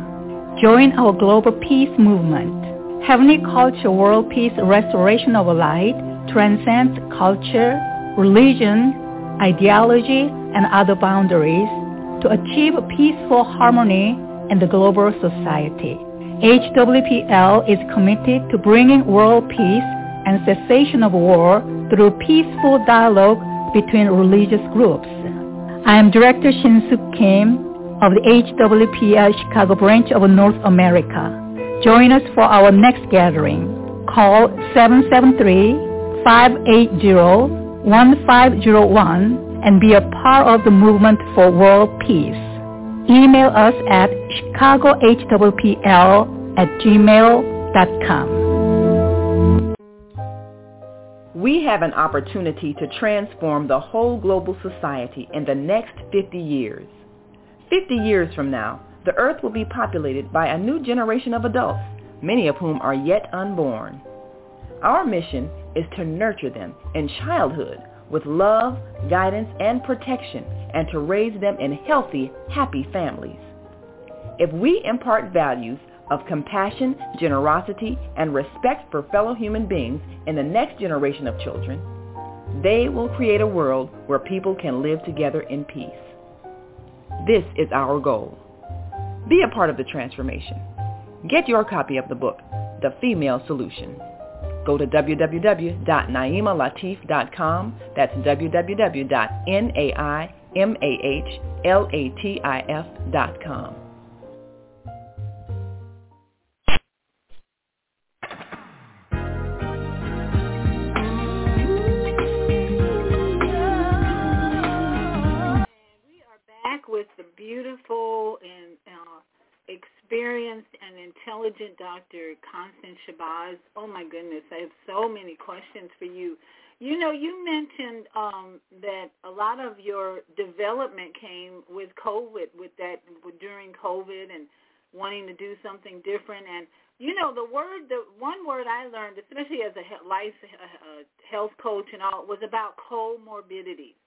Join our global peace movement. Heavenly Culture World Peace Restoration of Light transcends culture, religion, ideology, and other boundaries to achieve peaceful harmony in the global society. HWPL is committed to bringing world peace and cessation of war through peaceful dialogue between religious groups. I am Director Shin-Suk Kim of the HWPL Chicago branch of North America. Join us for our next gathering. Call 773-580-1501 and be a part of the movement for world peace. Email us at chicagohwpl at gmail.com. We have an opportunity to transform the whole global society in the next 50 years. 50 years from now, the earth will be populated by a new generation of adults, many of whom are yet unborn. Our mission is to nurture them in childhood with love, guidance, and protection, and to raise them in healthy, happy families. If we impart values of compassion, generosity, and respect for fellow human beings in the next generation of children, they will create a world where people can live together in peace. This is our goal. Be a part of the transformation. Get your copy of the book, The Female Solution. Go to www.naimalatif.com. That's www.naimalatif.com. with the beautiful and experienced and intelligent Dr. Constance Shabazz. Oh my goodness, I have so many questions for you. You know, you mentioned um, that a lot of your development came with COVID, with that during COVID and wanting to do something different. And you know, the word, the one word I learned, especially as a life uh, health coach and all, was about comorbidities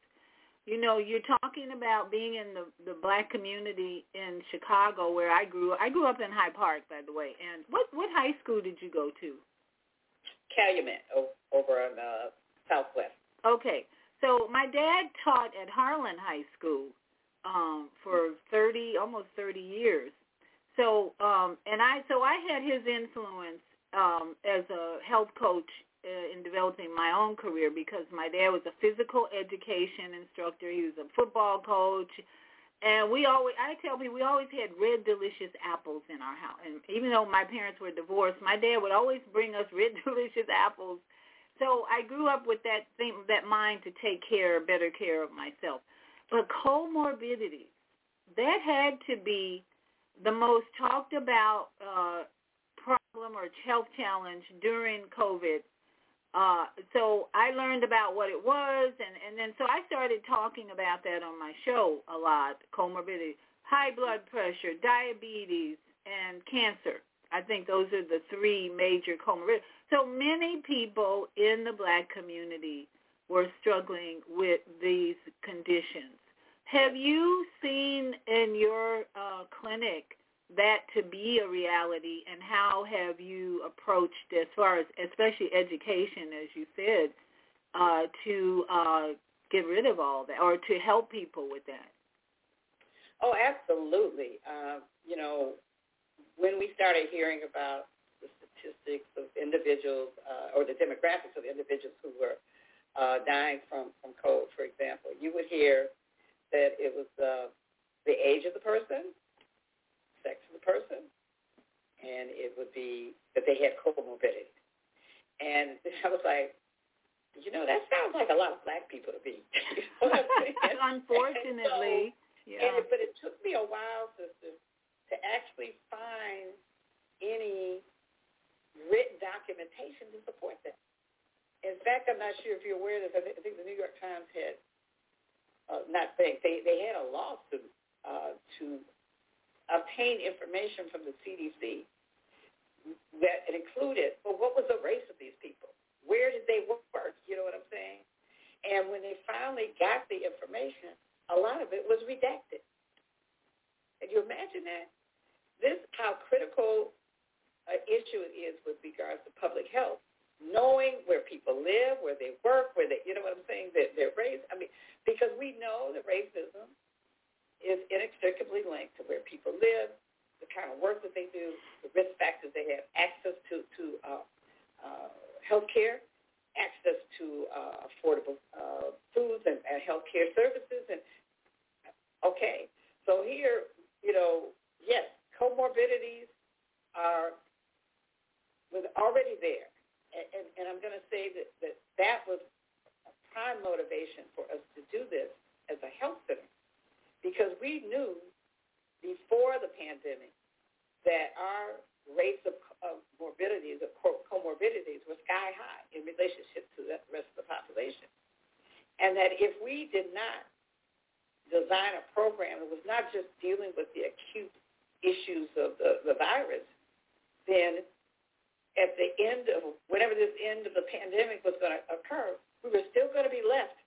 you know, you're talking about being in the the black community in Chicago where I grew. I grew up in Hyde Park, by the way. And what what high school did you go to? Calumet over in uh, Southwest. Okay, so my dad taught at Harlan High School um, for thirty, almost thirty years. So, um, and I so I had his influence um, as a health coach in developing my own career because my dad was a physical education instructor. He was a football coach. And we always, I tell people, we always had red delicious apples in our house. And even though my parents were divorced, my dad would always bring us [LAUGHS] red delicious apples. So I grew up with that thing, that mind to take care, better care of myself. But comorbidities, that had to be the most talked about uh, problem or health challenge during COVID uh, so I learned about what it was, and, and then so I started talking about that on my show a lot, comorbidity, high blood pressure, diabetes, and cancer. I think those are the three major comorbidities. So many people in the black community were struggling with these conditions. Have you seen in your uh, clinic that to be a reality, and how have you approached, as far as especially education, as you said, uh, to uh, get rid of all that, or to help people with that? Oh, absolutely. Uh, you know, when we started hearing about the statistics of individuals uh, or the demographics of individuals who were uh, dying from, from COVID, for example, you would hear that it was uh, the age of the person, person, and it would be that they had comorbidity. And [LAUGHS] I was like, you know, that sounds like a lot of black people to me. [LAUGHS] [LAUGHS] Unfortunately. Yeah. And, but it took me a while, sister, to actually find any written documentation to support that. In fact, I'm not sure if you're aware of this. I think the New York Times had, uh, not think, they, they had a lawsuit uh, to obtain information from the CDC that it included, well, what was the race of these people? Where did they work? You know what I'm saying? And when they finally got the information, a lot of it was redacted. Can you imagine that? This how critical an issue it is with regards to public health. Knowing where people live, where they work, where they, you know what I'm saying, their, their race. I mean, because we know that racism is inextricably linked to where people live, the kind of work that they do, the risk factors they have, access to to uh, uh, health care, access to uh, affordable uh, foods and, and health care services, and Okay, so here, you know, yes, comorbidities are was already there, and, and, and I'm going to say that, that that was a prime motivation for us to do this as a health center, because we knew before the pandemic that our rates of, of morbidities, of comorbidities, were sky high in relationship to the rest of the population, and that if we did not design a program that was not just dealing with the acute issues of the, the virus, then at the end of whenever this end of the pandemic was going to occur, we were still going to be left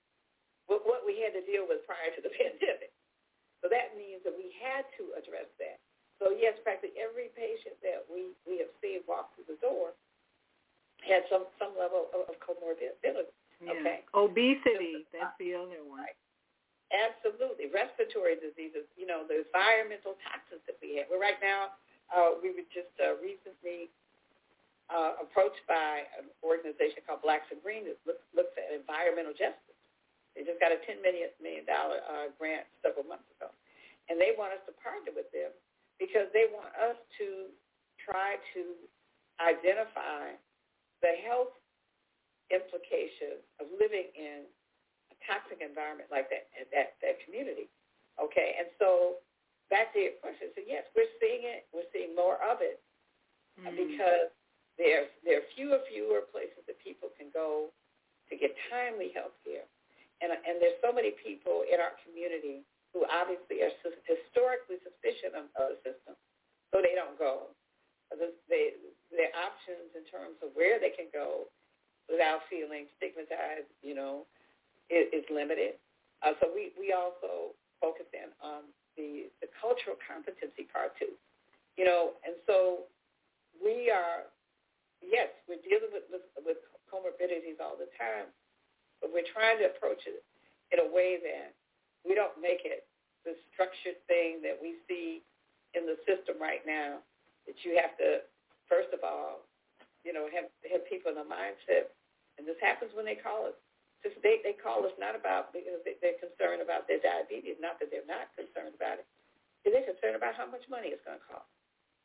with what we had to deal with prior to the [LAUGHS] pandemic. So that means that we had to address that. So yes, practically every patient that we, we have seen walk through the door had some, some level of, of comorbidity. Yeah. Okay. Obesity, that's the other one. Right. Absolutely. Respiratory diseases, you know, the environmental toxins that we have. Well, right now, uh, we were just uh, recently uh, approached by an organization called Blacks in Green that looks, looks at environmental justice. They just got a $10 million, million uh, grant several months ago. And they want us to partner with them because they want us to try to identify the health implications of living in a toxic environment like that that that community. Okay, and so back to your question. So yes, we're seeing it. We're seeing more of it mm-hmm. because there's there are fewer fewer places that people can go to get timely health care, and and there's so many people in our community who obviously are historically suspicious of, of the system, so they don't go. They, their options in terms of where they can go without feeling stigmatized, you know, is, is limited. Uh, so we, we also focus in on the, the cultural competency part too. You know, and so we are, yes, we're dealing with, with, with comorbidities all the time, but we're trying to approach it in a way that we don't make it the structured thing that we see in the system right now, that you have to, first of all, you know, have, have people in the mindset, and this happens when they call us just they, they call us not about because they, they're concerned about their diabetes, not that they're not concerned about it. They're concerned about how much money it's going to cost.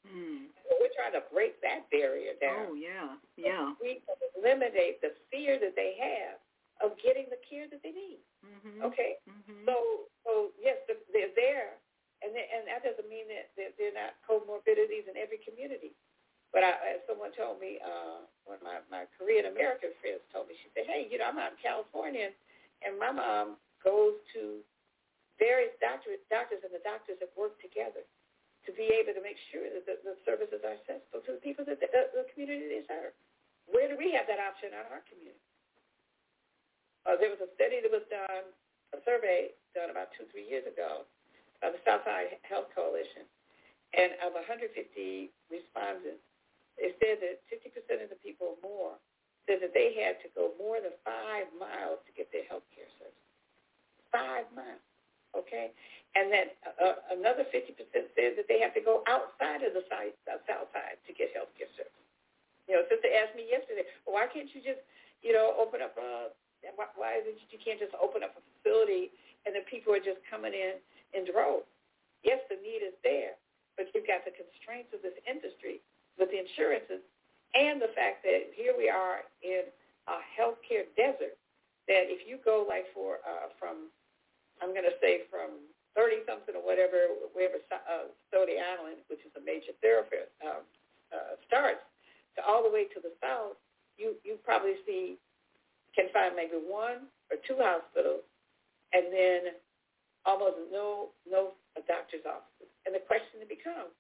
Mm. So we're trying to break that barrier down. Oh yeah, yeah. So we eliminate the fear that they have of getting the care that they need. Mm-hmm. Okay. Mm-hmm. So so yes, they're there, and they, and that doesn't mean that they're, they're not comorbidities in every community. But I, as someone told me, uh, one of my, my Korean American friends told me, she said, hey, you know, I'm out in California, and my mom goes to various doctors, doctors, and the doctors have worked together to be able to make sure that the, the services are accessible to the people that the, the community they serve. Where do we have that option in our community? Uh, there was a study that was done, a survey done about two, three years ago by the Southside Health Coalition, And of 150 respondents, it said that 50% of the people or more said that they had to go more than five miles to get their health care service. Five miles, okay? And then uh, another 50% said that they have to go outside of the site, uh, south side to get health care service. You know, sister asked me yesterday, why can't you just, you know, open up a, why, why is it you can't just open up a facility and the people are just coming in in droves? Yes, the need is there, but you've got the constraints of this industry with the insurances and the fact that here we are in a healthcare desert that if you go like for uh, from, I'm going to say from 30 something or whatever, wherever uh, Stony Island, which is a major thoroughfare, uh, uh, starts, to all the way to the south, you you probably see can find maybe one or two hospitals, and then almost no no doctor's offices. And the question becomes,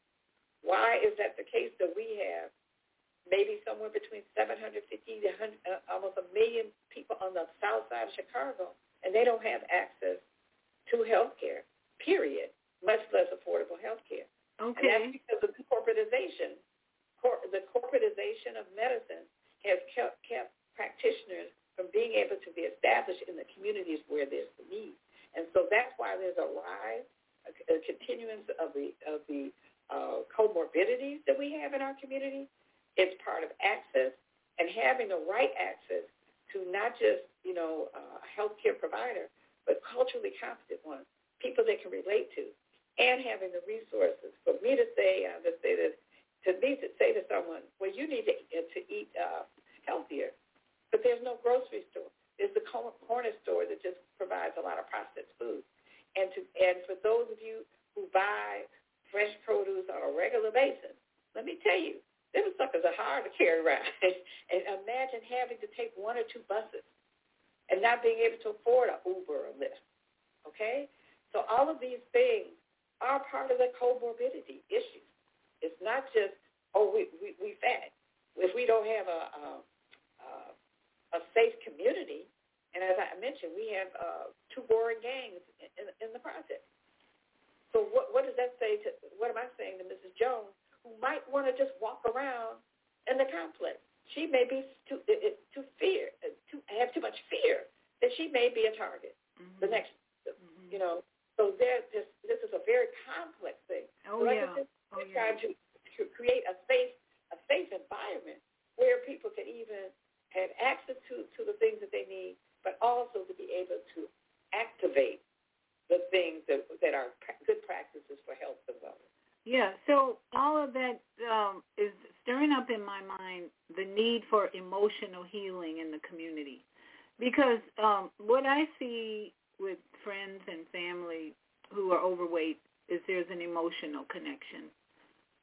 why is that the case that we have maybe somewhere between 750 to 100, uh, almost a million people on the south side of Chicago, and they don't have access to health care, period, much less affordable health care. Okay. And that's because of the corporatization cor- the corporatization of medicine has kept, kept practitioners from being able to be established in the communities where there's the need. And so that's why there's a rise, a, a continuance of the of the uh, comorbidities that we have in our community. It's part of access and having the right access to not just you know a healthcare provider, but culturally competent ones, people they can relate to, and having the resources. For me to say, uh, to say that to me to say to someone, well, you need to, uh, to eat uh, healthier, but there's no grocery store. There's the corner store that just provides a lot of processed food. And to and for those of you who buy fresh produce on a regular basis, let me tell you, them suckers are hard to carry around. [LAUGHS] and imagine having to take one or two buses and not being able to afford an Uber or Lyft. Okay? So all of these things are part of the comorbidity issues. It's not just, oh, we, we, we fat. If we don't have a, a, a safe community, and as I mentioned, we have uh, two warring gangs in, in, in the project. So what, what does that say to, what am I saying to Mrs. Jones, who might want to just walk around in the complex? She may be too, it, too fear, too, have too much fear that she may be a target. Mm-hmm. The next, mm-hmm. you know, so there, this, this is a very complex thing. Oh, like yeah. Oh, We're trying to, to create a safe a safe environment where people can even have access to, to the things that they need, but also to be able to activate the things that that are good practices for health and wellness. Yeah, so all of that um, is stirring up in my mind the need for emotional healing in the community, because um, what I see with friends and family who are overweight is there's an emotional connection.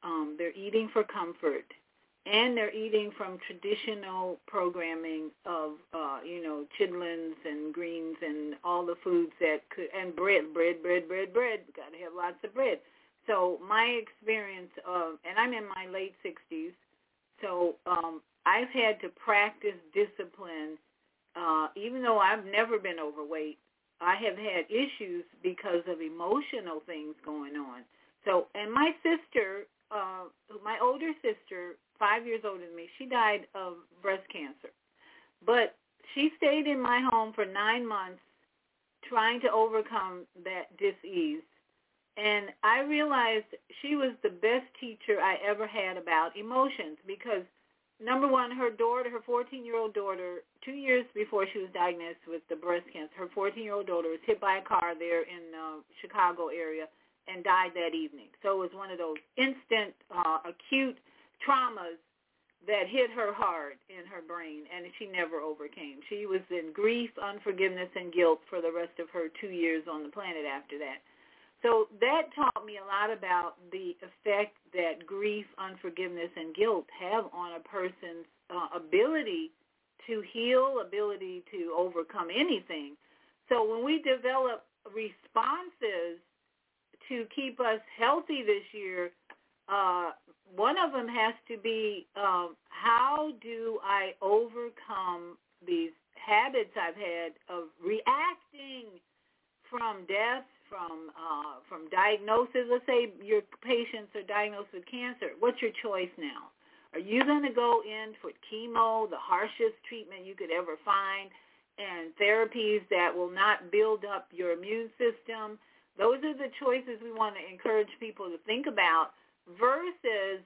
Um, they're eating for comfort, and they're eating from traditional programming of uh, you know chitlins and greens and all the foods that could and bread, bread, bread, bread, bread. Got to have lots of bread. So my experience of, and I'm in my late 60s, so um, I've had to practice discipline. Uh, even though I've never been overweight, I have had issues because of emotional things going on. So, and my sister uh, my older sister, five years older than me, she died of breast cancer. But she stayed in my home for nine months trying to overcome that disease. And I realized she was the best teacher I ever had about emotions because number one, her daughter, her 14-year-old daughter, two years before she was diagnosed with the breast cancer, her 14-year-old daughter was hit by a car there in the Chicago area and died that evening. So it was one of those instant, uh, acute traumas that hit her hard in her brain, and she never overcame. She was in grief, unforgiveness, and guilt for the rest of her two years on the planet after that. So that taught me a lot about the effect that grief, unforgiveness, and guilt have on a person's uh, ability to heal, ability to overcome anything. So when we develop responses to keep us healthy this year, uh, one of them has to be um, how do I overcome these habits I've had of reacting from death, from uh, from diagnosis. Let's say your patients are diagnosed with cancer. What's your choice now? Are you going to go in for chemo, the harshest treatment you could ever find, and therapies that will not build up your immune system? Those are the choices we want to encourage people to think about versus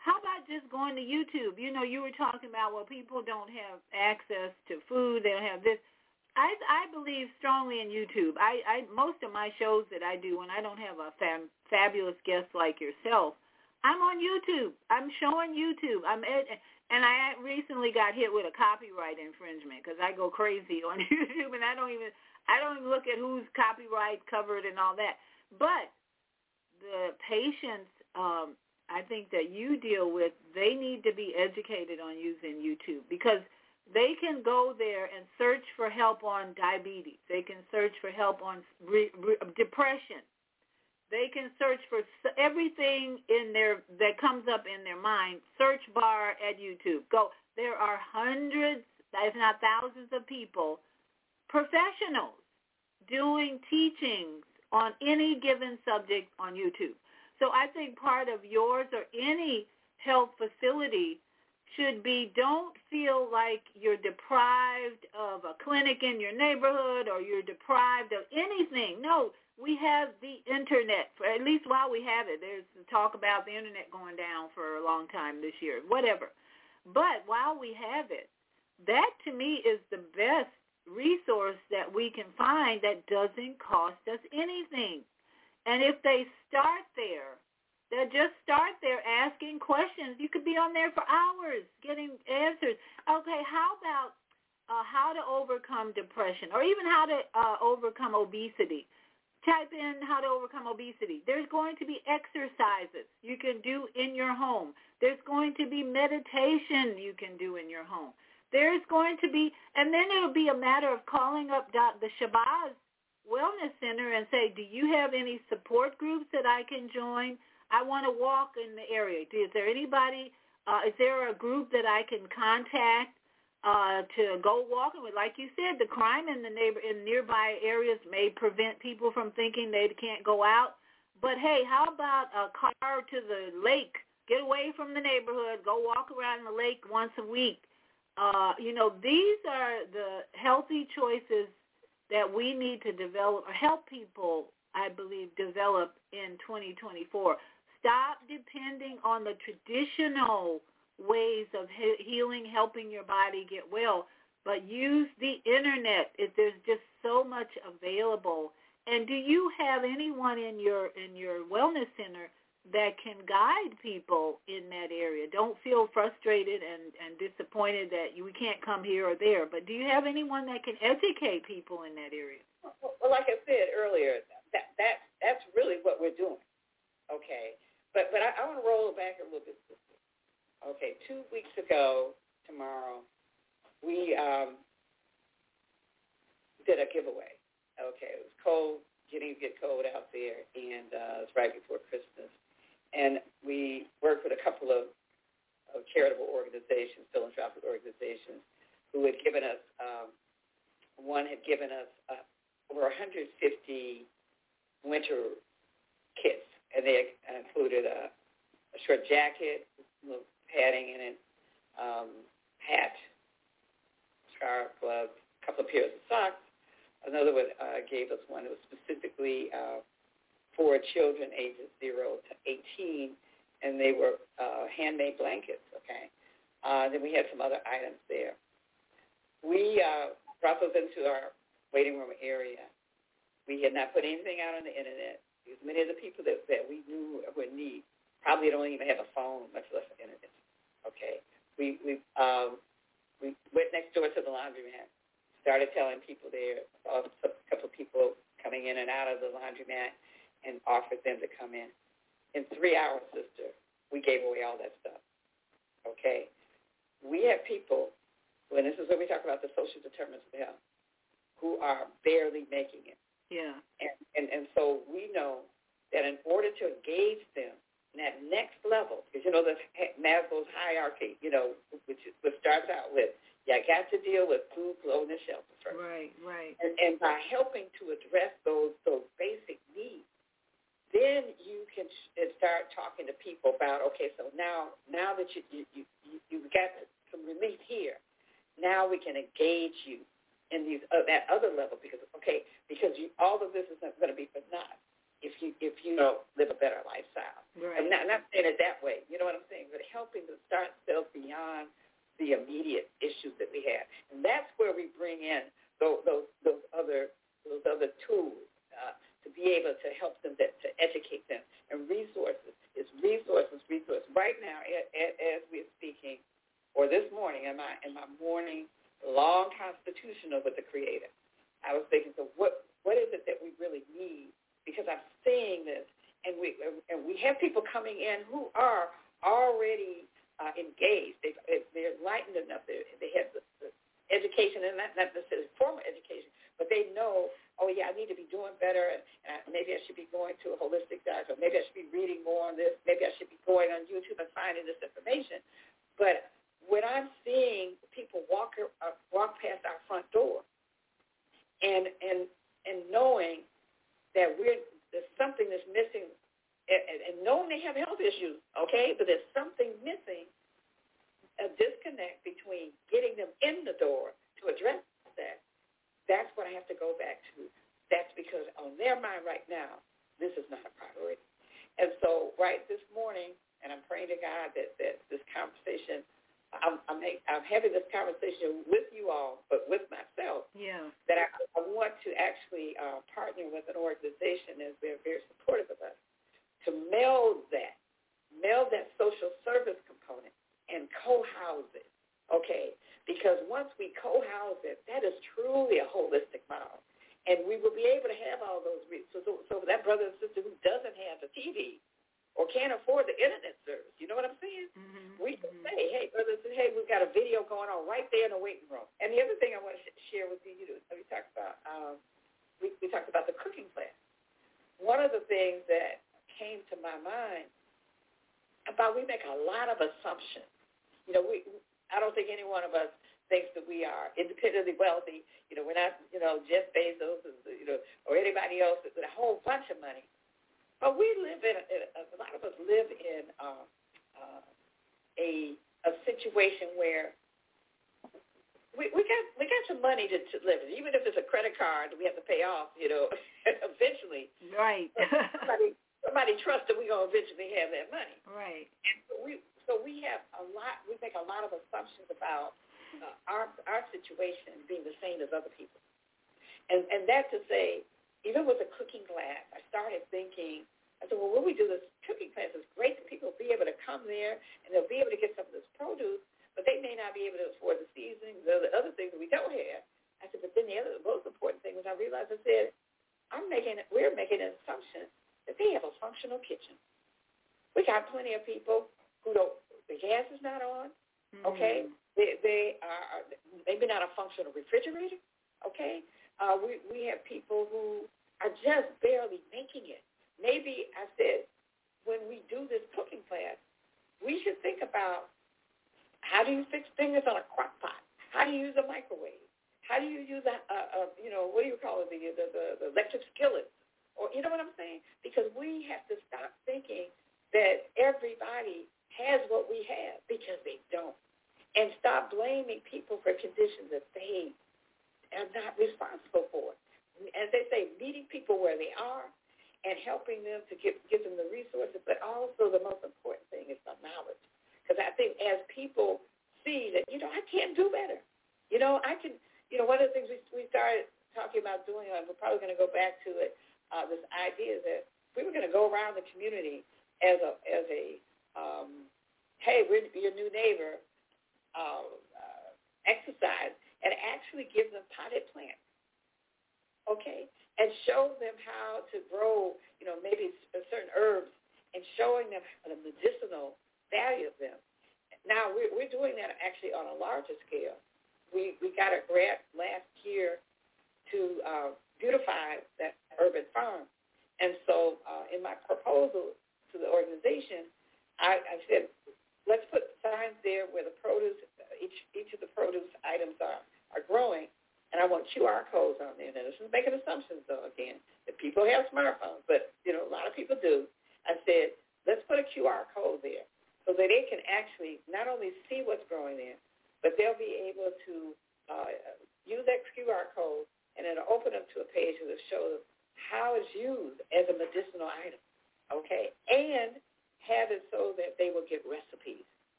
how about just going to YouTube? You know, you were talking about well, people don't have access to food, they don't have this. I I believe strongly in YouTube. I, I most of my shows that I do when I don't have a fam, fabulous guest like yourself, I'm on YouTube. I'm showing YouTube. I'm ed- and I recently got hit with a copyright infringement because I go crazy on [LAUGHS] YouTube and I don't even I don't even look at who's copyright covered and all that. But the patients um, I think that you deal with, they need to be educated on using YouTube because they can go there and search for help on diabetes. They can search for help on re- re- depression they can search for everything in their that comes up in their mind. Search bar at YouTube. Go. There are hundreds, if not thousands, of people, professionals, doing teachings on any given subject on YouTube. So I think part of yours or any health facility should be don't feel like you're deprived of a clinic in your neighborhood or you're deprived of anything. No, we have the internet for at least while we have it. There's talk about the internet going down for a long time this year, whatever. But while we have it, that to me is the best resource that we can find that doesn't cost us anything. And if they start there, they just start there asking questions. You could be on there for hours getting answers. Okay, how about uh, how to overcome depression or even how to uh, overcome obesity? Type in how to overcome obesity. There's going to be exercises you can do in your home. There's going to be meditation you can do in your home. There's going to be, and then it'll be a matter of calling up the Shabazz Wellness Center and say, do you have any support groups that I can join? I want to walk in the area. Is there anybody, uh, is there a group that I can contact uh, to go walking with. Like you said, the crime in the neighbor in nearby areas may prevent people from thinking they can't go out. But hey, how about a car to the lake? Get away from the neighborhood. Go walk around the lake once a week. Uh, you know, these are the healthy choices that we need to develop or help people, I believe, develop in 2024. Stop depending on the traditional ways of he- healing, helping your body get well, but use the internet. If there's just so much available. And do you have anyone in your in your wellness center that can guide people in that area? Don't feel frustrated and and disappointed that you, we can't come here or there. But do you have anyone that can educate people in that area? Well, like I said earlier, that that that's really what we're doing. Okay, but but I, I want to roll back a little bit Okay, two weeks ago tomorrow, we um, did a giveaway. Okay, it was cold, getting to get cold out there, and uh, it was right before Christmas. And we worked with a couple of, of charitable organizations, philanthropic organizations, who had given us, um, one had given us uh, over 150 winter kits, and they included a, a short jacket, with padding in it, um, hat, scarf, gloves, a couple of pairs of socks. Another one uh, gave us one that was specifically uh, for children ages 0 to 18, and they were uh, handmade blankets, okay? Uh, then we had some other items there. We uh, brought those into our waiting room area. We had not put anything out on the internet because many of the people that, that we knew were need probably don't even have a phone, much less an internet. Okay, we we um, we went next door to the laundromat, started telling people there, saw a couple of people coming in and out of the laundromat, and offered them to come in. In three hours, sister, we gave away all that stuff. Okay, we have people, and this is where we talk about the social determinants of health, who are barely making it. Yeah. And, and and so we know that in order to engage them that next level, because you know the Maslow's hierarchy, you know, which which starts out with you got to deal with food, clothing, and shelter first. Right, right. And, and by helping to address those talking to people about, okay, so now now that you you you you got some relief here, now we can engage you in these uh, that other level because okay because you, all of this is not going to be for naught if you if you no. live a better lifestyle. Right. I'm not, not saying it that way. You know what I'm saying? But helping to start self beyond the immediate issues that we have, and that's where we bring in those those, those other those other tools uh, to be able to help them that, to educate And who are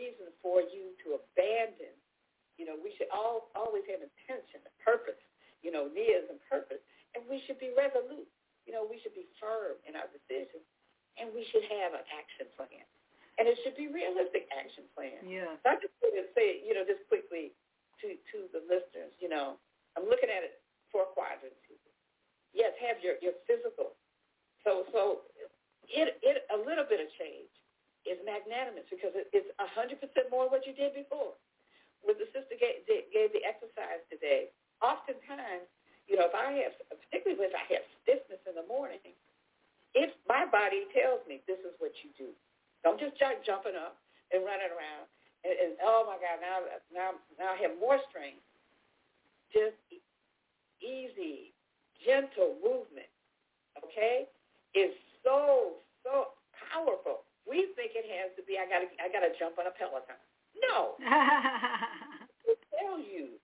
reason for you to abandon. You know, we should all always have intention, a purpose, you know, needs and purpose. And we should be resolute. You know, we should be firm in our decisions. And we should have an action plan. And it should be realistic action plan. Yeah. So I just want to say, you know, just quickly to, to the listeners, you know, I'm looking at it four quadrants. Yes, have your, your physical. So so it it a little bit of change is magnanimous because it is a 100% more what you did before. When the sister gave, gave the exercise today, oftentimes, you know, if I have, particularly if I have stiffness in the morning, if my body tells me this is what you do, don't just start jumping up and running around and, and oh my God, now now now I have more strength. Just easy, gentle movement, okay, is so so powerful we think it has to be. I got to I got to jump on a Peloton. No, [LAUGHS] it will tell you.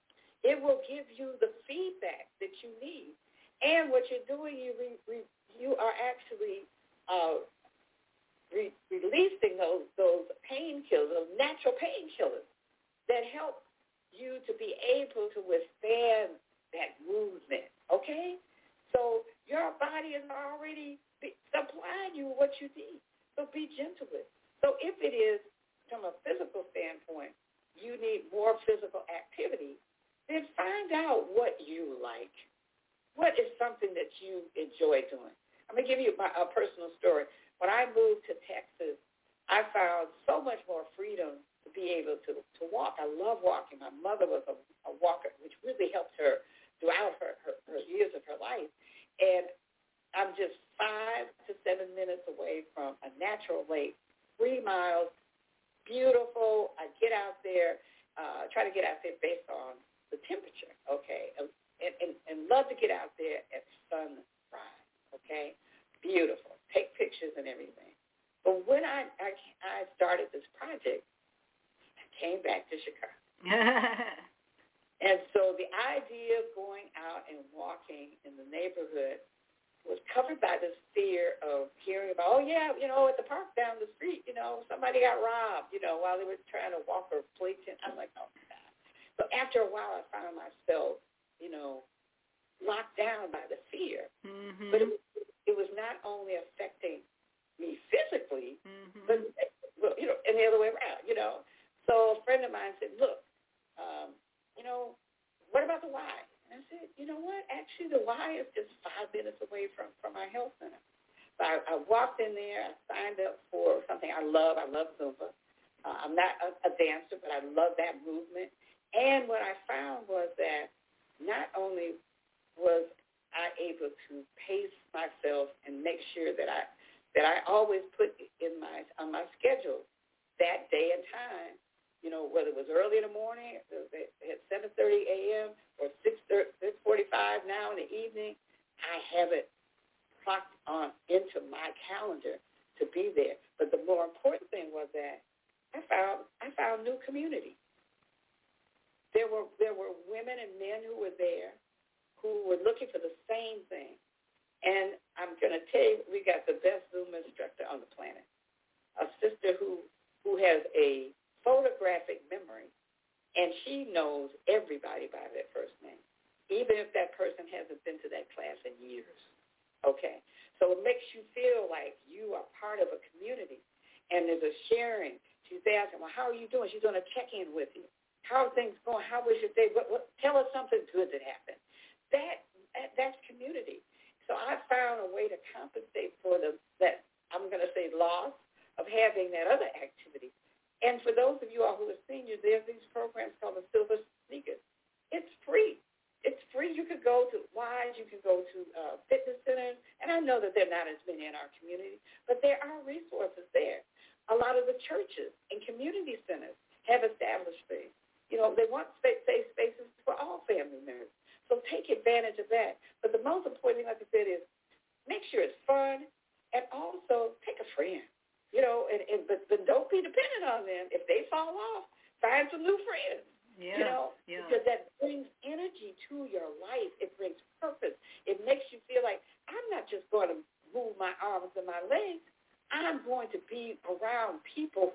It will give you the feedback that you need, and what you're doing, you re, re, you are actually uh, re- releasing those those painkillers, those natural painkillers that help you to be able to withstand that movement. Okay, so your body is already supplying you what you need. So be gentle with. So if it is from a physical standpoint, you need more physical activity, then find out what you like. What is something that you enjoy doing? I'm going to give you my, a personal story. When I moved to Texas, I found so much more freedom to be able to, to walk. I love walking. My mother was a, a walker, which really helped her throughout her, her, her years of her life. And I'm just five to seven minutes away from a natural lake, three miles, beautiful. I get out there, uh, try to get out there based on the temperature, okay, and, and, and love to get out there at sunrise, okay, beautiful take pictures and everything. But when I, I, I started this project, I came back to Chicago. [LAUGHS] and so the idea of going out and walking in the neighborhood was covered by this fear of hearing about, oh yeah, you know, at the park down the street, you know, somebody got robbed, you know, while they were trying to walk or play tent. I'm like, oh my God. But after a while I found myself, you know, locked down by the fear. Mm-hmm. But it was it was not only affecting me physically, mm-hmm. but well, you know, and the other way around, you know. So a friend of mine said, "Look, um, you know, what about the Y?" And I said, "You know what? Actually, the Y is just five minutes away from from my health center." So I, I walked in there. I signed up for something I love. I love Zumba. Uh, I'm not a, a dancer, but I love that movement. And what I found was that not only was I able to pace myself and make sure that I that I always put in my on my schedule that day and time. You know, whether it was early in the morning at 7:30 a.m. or 6 6:45 now in the evening, I have it clocked on into my calendar to be there. But the more important thing was that I found I found new community. There were there were women and men who were there who were looking for the same thing. And I'm to tell you, we got the best Zumba instructor on the planet, a sister who, who has a photographic memory, and she knows everybody by their first name, even if that person hasn't been to that class in years. Okay? So it makes you feel like you are part of a community, and there's a sharing. She's asking, well, how are you doing? She's going to check in with you. How are things going? How was your day? What, what, tell us something good that happened that, that that's community. So I found a way to compensate for the that I'm going to say loss of having that other activity. And for those of you all who are seniors, there's these programs called the Silver Sneakers. It's free. It's free. You could go to Wise. You can go to uh, fitness centers. And I know that there are not as many in our community, but there are resources there. A lot of the churches and community centers have established things. You know, they want safe spaces for all family members. So take advantage of that. But the most important thing, like I said, is make sure it's fun and also take a friend. And, and but, but don't be dependent on them. If they fall off, find some new friends. Yeah, you know, yeah. because that brings energy to your life. It brings purpose. It makes you feel like I'm not just going to move my arms and my legs. I'm going to be around people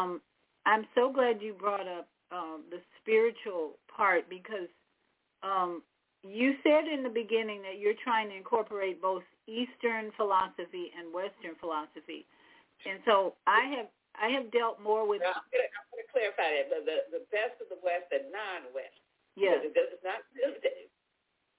um, I'm so glad you brought up um, the spiritual part because um, you said in the beginning that you're trying to incorporate both Eastern philosophy and Western philosophy, and so I have I have dealt more with Now, I'm going to, I'm going to clarify that. The, the, the best of the West and non-West. yes Because It's not limited.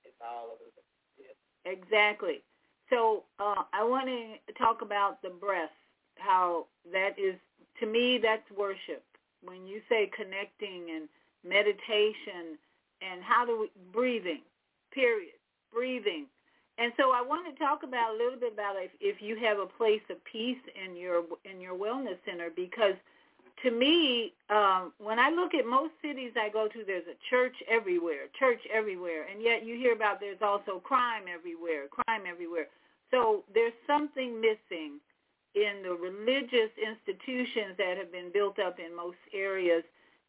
It's all over the yes. Exactly. So uh, I want to talk about the breath, how that is, to me, that's worship. When you say connecting and meditation and how do we, breathing, period, breathing. And so I want to talk about a little bit about if, if you have a place of peace in your in your wellness center because to me, um, when I look at most cities I go to, there's a church everywhere, church everywhere, and yet you hear about there's also crime everywhere, crime everywhere. So there's something missing in the religious institutions that have been built up in most areas,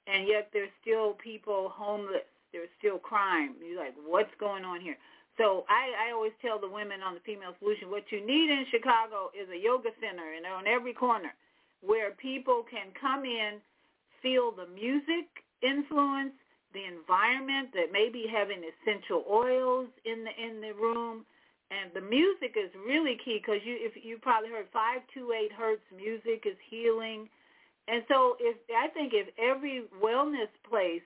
and yet there's still people homeless. There's still crime. You're like, what's going on here? So I, I always tell the women on the Female Solution, what you need in Chicago is a yoga center, and on every corner where people can come in, feel the music influence, the environment that maybe having essential oils in the in the room, and the music is really key because you if you probably heard five to eight hertz music is healing, and so if I think if every wellness place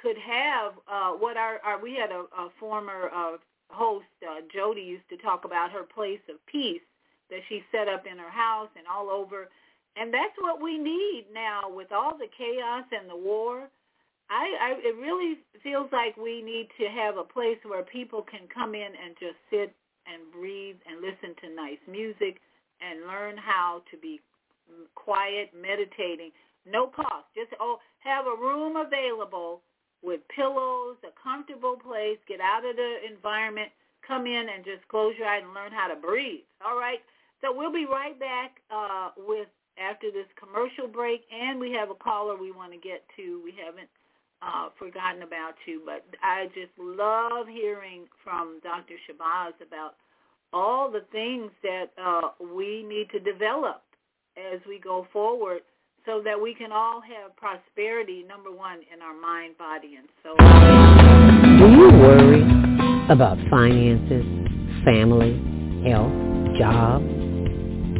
could have uh, what our, our we had a, a former uh, host uh, Jody used to talk about her place of peace that she set up in her house and all over and that's what we need now with all the chaos and the war. I, I it really feels like we need to have a place where people can come in and just sit and breathe and listen to nice music and learn how to be quiet, meditating, no cost. Just oh, have a room available with pillows, a comfortable place, get out of the environment, come in and just close your eyes and learn how to breathe. All right. So we'll be right back uh, with after this commercial break, and we have a caller we want to get to. We haven't uh, forgotten about you, but I just love hearing from Dr. Shabazz about all the things that uh, we need to develop as we go forward so that we can all have prosperity, number one, in our mind, body, and soul. Do you worry about finances, family, health, job,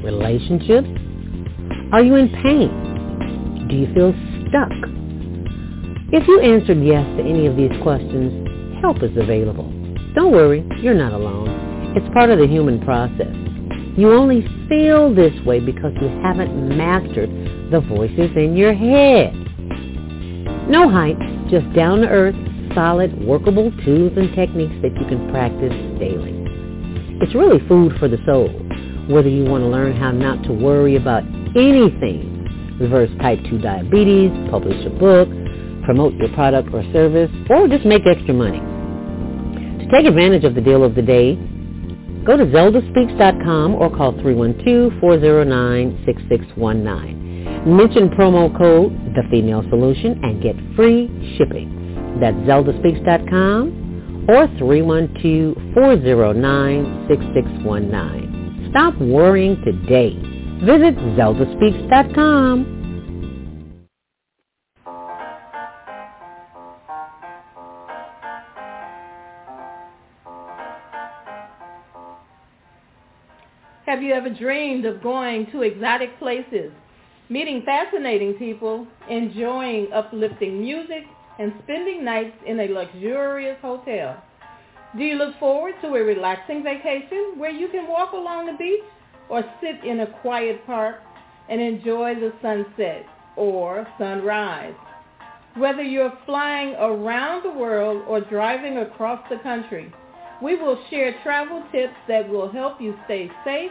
relationships? Are you in pain? Do you feel stuck? If you answered yes to any of these questions, help is available. Don't worry, you're not alone. It's part of the human process. You only feel this way because you haven't mastered the voices in your head. No hype, just down-to-earth, solid, workable tools and techniques that you can practice daily. It's really food for the soul. Whether you want to learn how not to worry about anything, reverse type 2 diabetes, publish a book, promote your product or service, or just make extra money. To take advantage of the deal of the day, go to zeldaspeaks.com or call 312-409-6619. Mention promo code The Female Solution and get free shipping. That's zeldaspeaks.com or 312-409-6619. Stop worrying today. Visit zeldaspeaks.com. Have you ever dreamed of going to exotic places, meeting fascinating people, enjoying uplifting music, and spending nights in a luxurious hotel? Do you look forward to a relaxing vacation where you can walk along the beach or sit in a quiet park and enjoy the sunset or sunrise? Whether you're flying around the world or driving across the country, we will share travel tips that will help you stay safe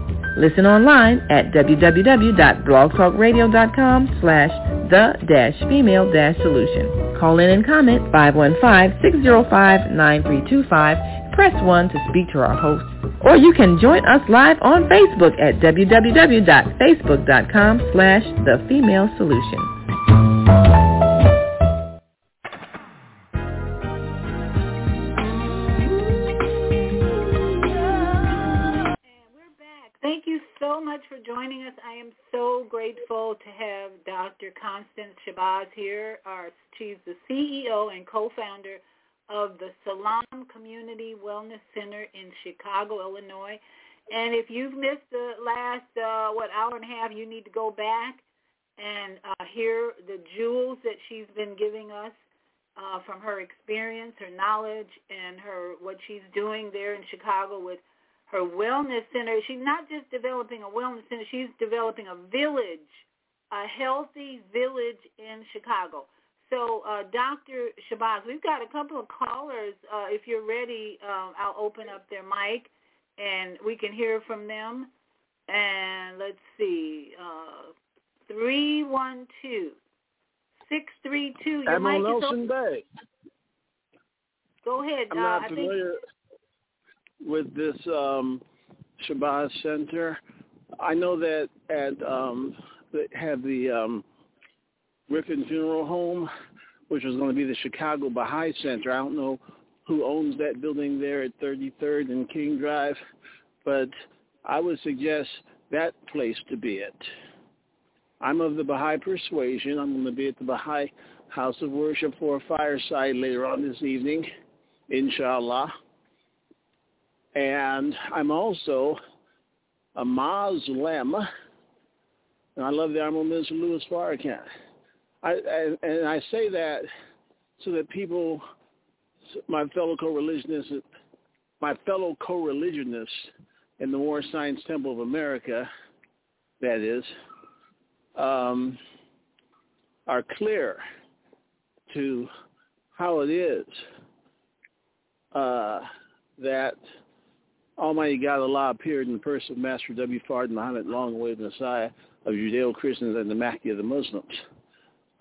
Listen online at www.blogtalkradio.com slash the-female-solution. Call in and comment 515-605-9325. Press 1 to speak to our host. Or you can join us live on Facebook at www.facebook.com slash the so much for joining us. I am so grateful to have Dr. Constance Shabazz here. Our, she's the CEO and co-founder of the Salaam Community Wellness Center in Chicago, Illinois. And if you've missed the last, uh, what, hour and a half, you need to go back and uh, hear the jewels that she's been giving us uh, from her experience, her knowledge, and her what she's doing there in Chicago with her wellness center. She's not just developing a wellness center, she's developing a village, a healthy village in Chicago. So, uh, Dr. Shabazz, we've got a couple of callers. Uh, if you're ready, uh, I'll open up their mic and we can hear from them. And let's see, uh, 312 632. Your Admiral mic is Nelson open. Bay. Go ahead. I'm uh, not I think familiar with this um, Shabazz Center. I know that at um, they have the um, Griffin Funeral Home, which is going to be the Chicago Baha'i Center. I don't know who owns that building there at 33rd and King Drive, but I would suggest that place to be it. I'm of the Baha'i persuasion. I'm going to be at the Baha'i House of Worship for a fireside later on this evening, inshallah. And I'm also a Muslim, and I love the Honorable Minister Louis Farrakhan. I, and, and I say that so that people, my fellow co-religionists, my fellow co-religionists in the Moorish Science Temple of America, that is, um, are clear to how it is uh, that Almighty God Allah appeared in the person of Master W. Fard Muhammad, long-awaited Messiah of Judeo-Christians and the Mahdi of the Muslims.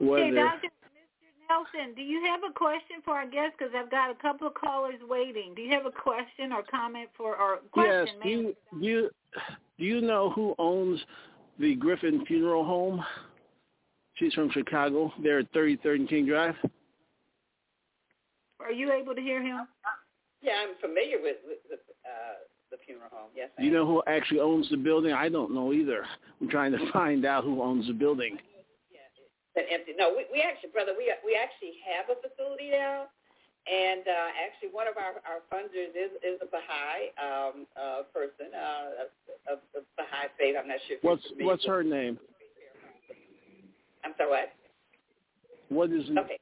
Okay, Whether, Dr. Mr. Nelson, do you have a question for our guest? Because I've got a couple of callers waiting. Do you have a question or comment for our yes, question? do you, do you do you know who owns the Griffin Funeral Home? She's from Chicago. They're at 33rd and King Drive. Are you able to hear him? Yeah, I'm familiar with, with, with uh, the funeral home. Yes. Do you know who actually owns the building? I don't know either. I'm trying to [LAUGHS] find out who owns the building. Yeah, it's empty. No, we, we actually, brother, we we actually have a facility now, and uh, actually one of our, our funders is is a Baha'i um, uh, person uh, of, of Baha'i faith. I'm not sure. If what's what's her name? I'm sorry. What? What is it? Okay.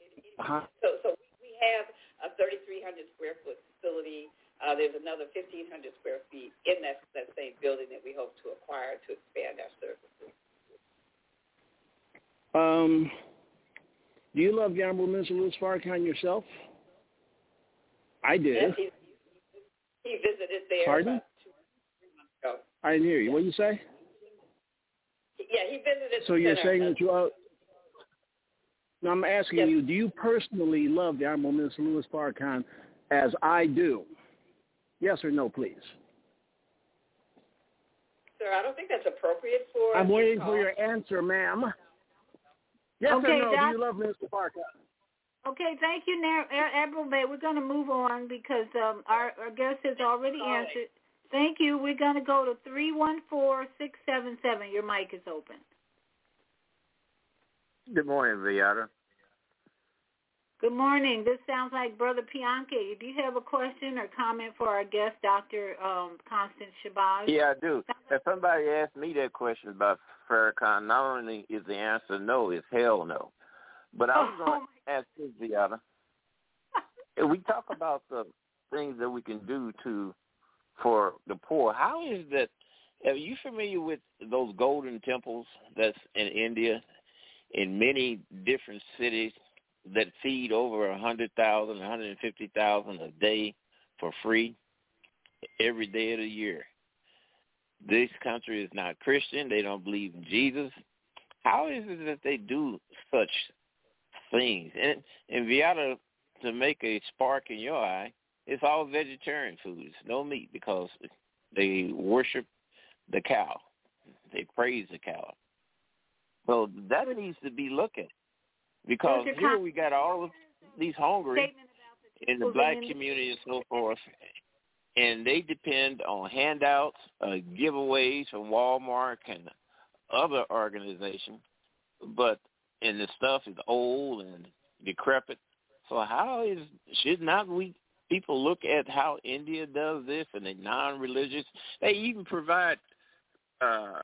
So so we have a 3,300 square foot facility. Uh, there's another 1,500 square feet in that that same building that we hope to acquire to expand our services. Um, do you love Minister Louis Farrakhan yourself? I did. Yes, he, he visited there. Pardon? Ago. I didn't hear you. What did you say? Yeah, he visited. There. So you're saying that you are. No, I'm asking yes. you, do you personally love the Honorable Minister Louis Farrakhan as I do? Yes or no, please. Sir, I don't think that's appropriate for. I'm waiting for your answer, ma'am. Yes okay, or no? Doc- Do you love Mr. Parker? Okay, thank you, Admiral Bay. We're going to move on because um, our, our guest has already answered. Thank you. We're going to go to three one four six seven seven. Your mic is open. Good morning, Viyahta. Good morning. This sounds like Brother Pianke. Do you have a question or comment for our guest, Dr. Um, Constance Shabazz? Yeah, I do. If somebody asked me that question about Farrakhan, not only is the answer no, it's hell no. But I was [LAUGHS] Oh, going to ask this, Viyahta. If we talk about the things that we can do to for the poor, how is that? Are you familiar with those golden temples that's in India, in many different cities that feed over a hundred thousand, a hundred and fifty thousand a day for free every day of the year? This country is not Christian. They don't believe in Jesus. How is it that they do such things? And and Viyahta, to make a spark in your eye, it's all vegetarian foods, no meat, because they worship the cow. They praise the cow. So that needs to be looked at because here we got all of these hungry Statement about the in the black community and so forth, and they depend on handouts, uh, giveaways from Walmart and other organizations, but and the stuff is old and decrepit. So how is should not we people look at how India does this and the non-religious? They even provide uh,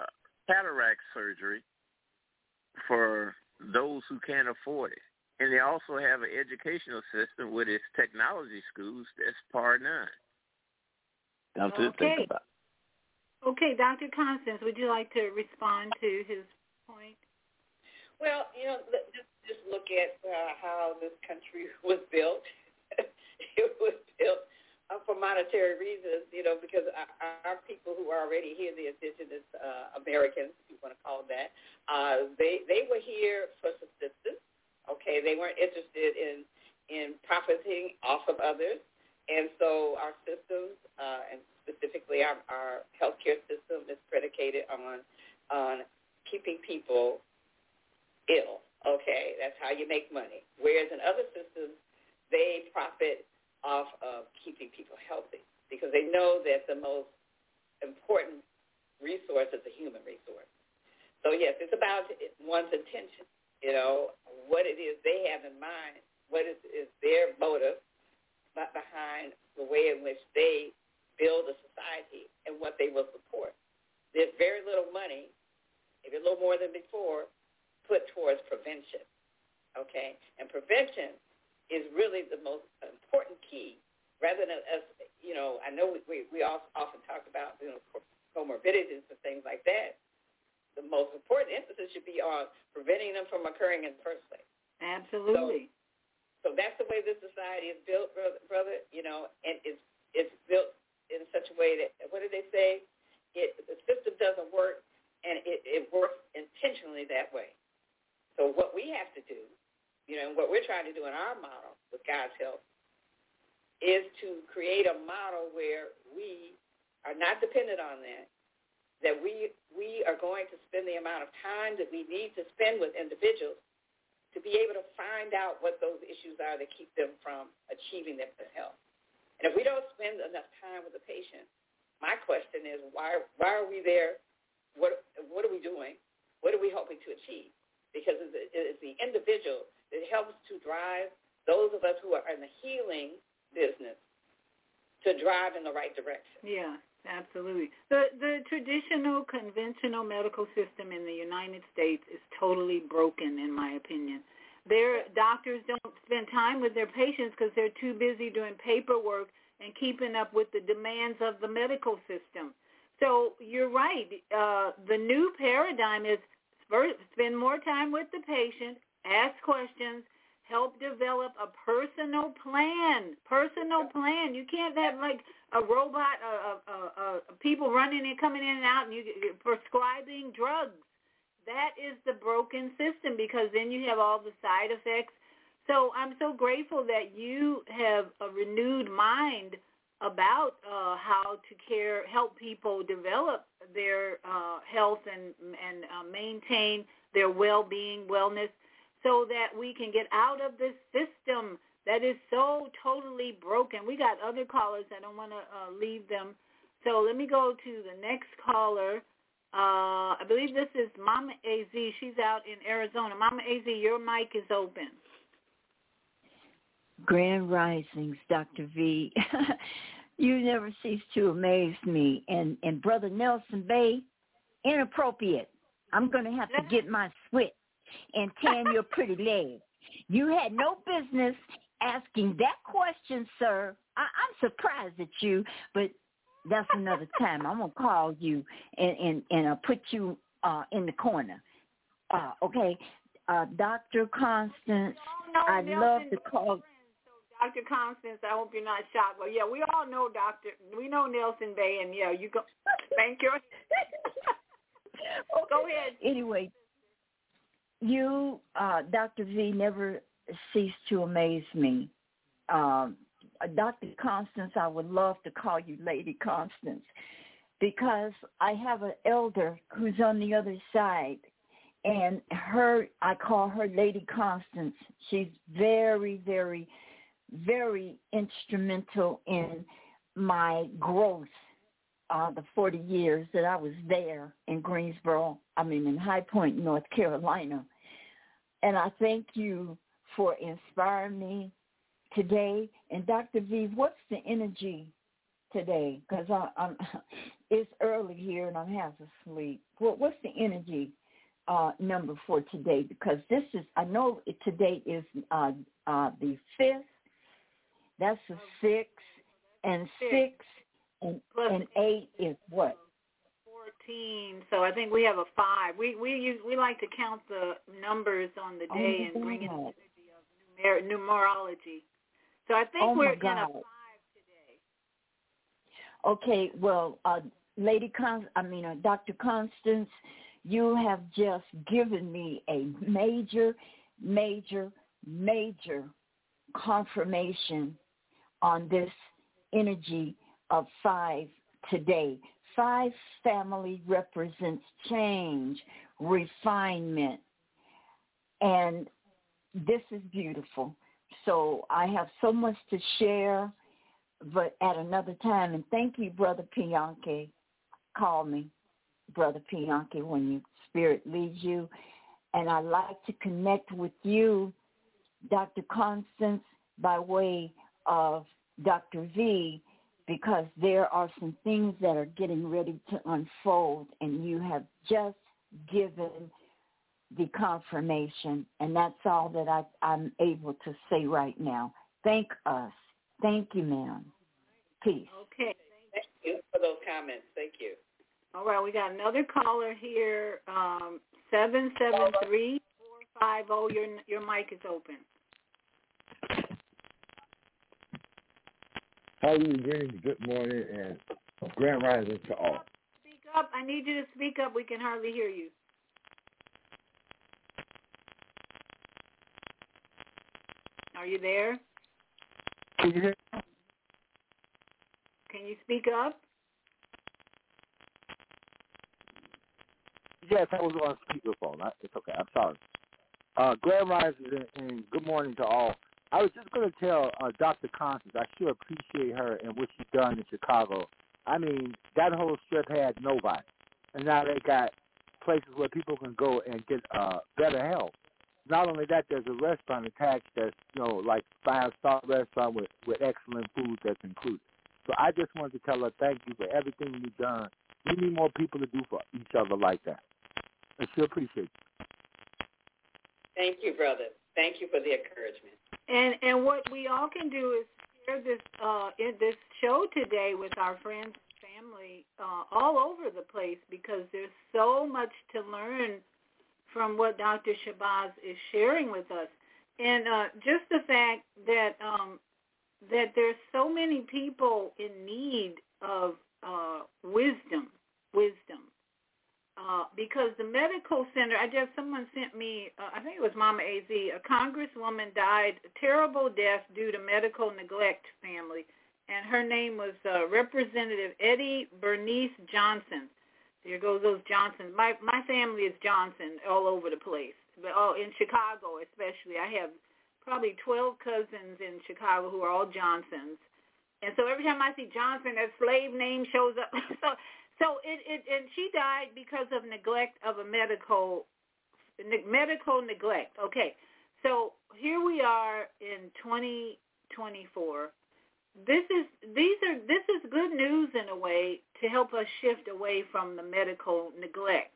cataract surgery for those who can't afford it. And they also have an educational system with its technology schools that's par none. Something to Okay. think about. Okay, Dr. Constance, would you like to respond to his point? Well, you know, let- just just look at uh, how this country [LAUGHS] was built. [LAUGHS] it was built for monetary reasons, you know, because our, our people who are already here, the indigenous uh, Americans, if you want to call them that, uh, they they were here for subsistence. Okay, they weren't interested in in profiting off of others, and so our systems, uh, and specifically our, our healthcare system, is predicated on on keeping people ill. Okay, that's how you make money. Whereas in other systems, they profit off of keeping people healthy because they know that the most important resource is a human resource. So yes, it's about one's intention. You know what it is they have in mind, what is, is their motive behind the way in which they build a society and what they will support. There's very little money, maybe a little more than before, put towards prevention. Okay, and prevention is really the most important key. Rather than us, you know, I know we we, all often talk about you know comorbidities and things like that. The most important emphasis should be on preventing them from occurring in the first place. Absolutely. So, so that's the way this society is built, brother. brother you know, and it's it's built in such a way that what do they say? It the system doesn't work, and it, it works intentionally that way. So what we have to do, you know, and what we're trying to do in our model with God's help, is to create a model where we are not dependent on that, that we we are going to spend the amount of time that we need to spend with individuals to be able to find out what those issues are that keep them from achieving their best health. And if we don't spend enough time with the patient, my question is why why are we there? What what are we doing? What are we hoping to achieve? Because it's, it's the individual that helps to drive those of us who are in the healing business to drive in the right direction. Yeah, absolutely. The the traditional conventional medical system in the United States is totally broken in my opinion. Their doctors don't spend time with their patients because they're too busy doing paperwork and keeping up with the demands of the medical system. So you're right. Uh, the new paradigm is first, spend more time with the patient, ask questions, help develop a personal plan. Personal plan. You can't have like a robot, uh, uh, uh, people running and coming in and out, and you prescribing drugs. That is the broken system because then you have all the side effects. So I'm so grateful that you have a renewed mind about uh, how to care, help people develop their uh, health and and uh, maintain their well-being, wellness, so that we can get out of this system that is so totally broken. We got other callers. I don't want to uh, leave them. So let me go to the next caller. Uh, I believe this is Mama Az. She's out in Arizona. Mama Az, your mic is open. Grand Risings, Dr. V. [LAUGHS] you never cease to amaze me. And and Brother Nelson Bay, inappropriate. I'm going to have to get my switch and tan your pretty leg. You had no business asking that question, sir. I, I'm surprised at you, but that's another time. I'm gonna call you and and and uh, put you uh in the corner. Uh, okay, uh, Dr. Constance, no, no, I'd love to call. Dr. Constance, I hope you're not shocked, but yeah, we all know Dr. We know Nelson Bay, and yeah, you go. Thank you. [LAUGHS] Go ahead. Anyway, you, uh, Dr. V, never cease to amaze me. Um, Dr. Constance, I would love to call you Lady Constance because I have an elder who's on the other side and her I call her Lady Constance. She's very, very, very instrumental in my growth uh, the 40 years that I was there in Greensboro, I mean in High Point, North Carolina. And I thank you for inspiring me today. And Dr. V, what's the energy today? Because I'm, [LAUGHS] it's early here and I'm half asleep. What, what's the energy uh, number for today? Because this is, I know today is uh, uh, the fifth. That's the six, and six and, and eight is what? Fourteen. So I think we have a five. We we use we like to count the numbers on the day oh and bring in the energy of numer- numerology. So I think Oh, we're in a five today. Okay, well, uh, Lady Con, I mean, uh, Dr. Constance, you have just given me a major, major, major confirmation on this energy of five today. Five family represents change, refinement, and this is beautiful. So I have so much to share, but at another time. And thank you, Brother Pianke. Call me, Brother Pianke, when your spirit leads you. And I'd like to connect with you, Dr. Constance, by way of Dr. V, because there are some things that are getting ready to unfold, and you have just given the confirmation, and that's all that I, I'm able to say right now. Thank us. Thank you, ma'am. Peace. Okay. Thank you for those comments. Thank you. All right, we got another caller here. Um, seven seven three four five zero. Your your mic is open. How are you doing? Good morning and grand rising to all. Speak up. I need you to speak up. We can hardly hear you. Are you there? Can you hear? Can you speak up? Yes, I was on speakerphone. It's okay. I'm sorry. Uh, Grand Rising and good morning to all. I was just going to tell uh, Dr. Constance I sure appreciate her and what she's done in Chicago. I mean, that whole strip had nobody, and now they got places where people can go and get uh, better health. Not only that, there's a restaurant attached that's you know like five star restaurant with with excellent food that's included. So I just wanted to tell her thank you for everything you've done. We need more people to do for each other like that. I sure appreciate you. Thank you, brother. Thank you for the encouragement. And and what we all can do is share this uh, this show today with our friends and family uh, all over the place because there's so much to learn from what Dr. Shabazz is sharing with us. And uh, just the fact that um, that there's so many people in need of uh, wisdom, wisdom, uh, because the medical center, I just someone sent me, uh, I think it was Mama Az, a congresswoman died a terrible death due to medical neglect. Family, and her name was uh, Representative Eddie Bernice Johnson. There goes those Johnsons. My my family is Johnson all over the place, but oh, in Chicago especially, I have probably 12 cousins in Chicago who are all Johnsons. And so every time I see Johnson, that slave name shows up. [LAUGHS] so so it, it and she died because of neglect of a medical medical neglect. Okay. So here we are in 2024. This is these are this is good news in a way to help us shift away from the medical neglect.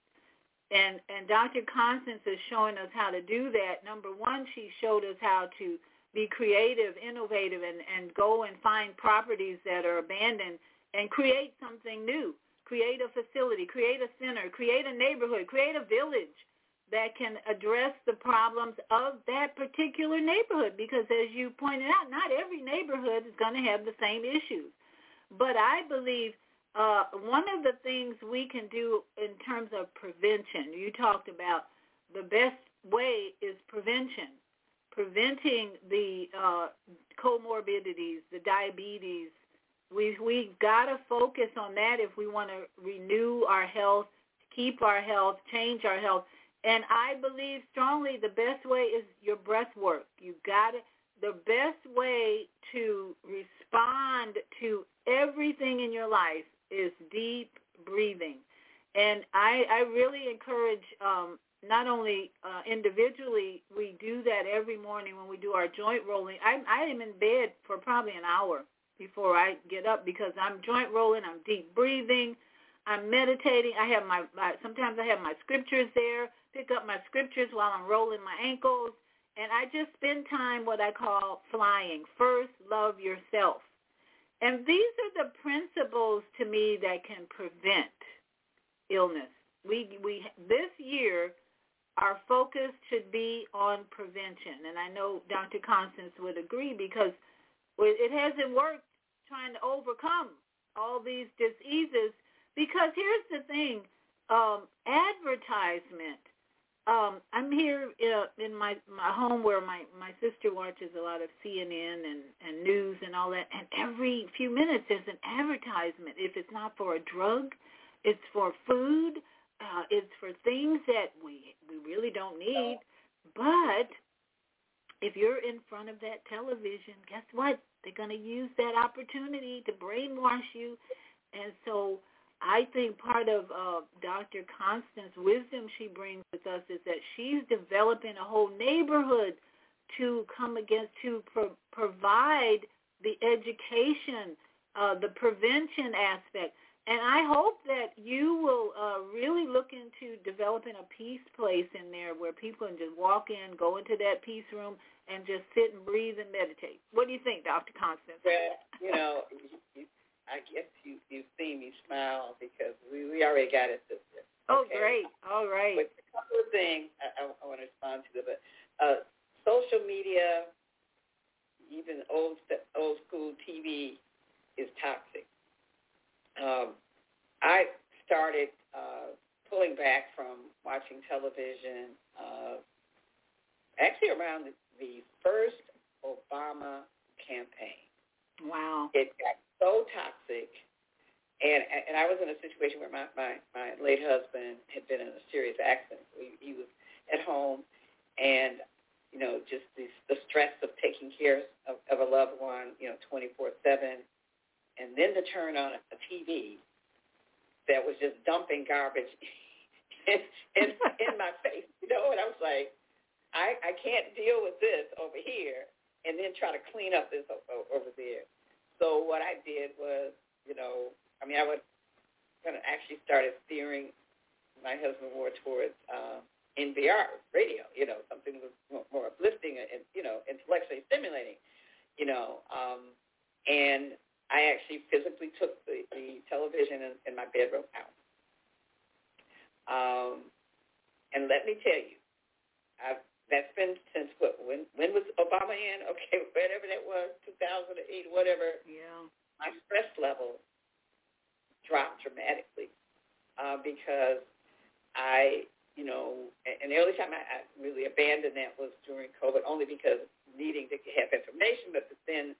And and Dr. Constance is showing us how to do that. Number one, she showed us how to be creative, innovative, and, and go and find properties that are abandoned and create something new. Create a facility, create a center, create a neighborhood, create a village that can address the problems of that particular neighborhood. Because as you pointed out, not every neighborhood is going to have the same issues. But I believe uh, one of the things we can do in terms of prevention, you talked about the best way is prevention. Preventing the uh, comorbidities, the diabetes. We we've got to focus on that if we want to renew our health, keep our health, change our health. And I believe strongly the best way is your breath work. You got it. The best way to respond to everything in your life is deep breathing. And I, I really encourage um, not only uh, individually, we do that every morning when we do our joint rolling. I, I am in bed for probably an hour before I get up because I'm joint rolling, I'm deep breathing, I'm meditating. I have my, my sometimes I have my scriptures there, pick up my scriptures while I'm rolling my ankles, and I just spend time what I call flying. First, love yourself. And these are the principles to me that can prevent illness. We we this year our focus should be on prevention, and I know Dr. Constance would agree because it hasn't worked trying to overcome all these diseases. Because here's the thing: um, advertisement um, I'm here uh, in my my home where my my sister watches a lot of CNN and and news and all that, and every few minutes there's an advertisement. If it's not for a drug, it's for food. Uh, it's for things that we we really don't need. But if you're in front of that television, guess what? They're going to use that opportunity to brainwash you, and so I think part of uh, Dr. Constance's wisdom she brings with us is that she's developing a whole neighborhood to come against, to pro- provide the education, uh, the prevention aspect. And I hope that you will uh, really look into developing a peace place in there where people can just walk in, go into that peace room, and just sit and breathe and meditate. What do you think, Dr. Constance? Well, you know, I guess you you've seen me smile because we we already got it, sister. Oh, great! All right. But a couple of things I, I, I want to respond to, but uh, social media, even old old school TV, is toxic. Um, I started uh, pulling back from watching television. Uh, actually, around the, the first Obama campaign. Wow. It got so toxic. And and I was in a situation where my, my, my late husband had been in a serious accident. He, he was at home and, you know, just the, the stress of taking care of, of a loved one, you know, 24-7. And then to turn on a, a TV that was just dumping garbage [LAUGHS] in, in, in my face, you know, and I was like, I I can't deal with this over here, and then try to clean up this over there. So what I did was, you know, I mean, I would kind of actually started steering my husband more towards um, NPR radio, you know, something that was more, more uplifting and, you know, intellectually stimulating, you know. Um, and I actually physically took the, the television in, in my bedroom out. Um, and let me tell you, I've, that's been since what? When when was Obama in? [LAUGHS] Okay, whatever that was, 2008, whatever. Yeah. My stress level dropped dramatically uh, because I, you know, and the only time I, I really abandoned that was during COVID, only because needing to have information. But then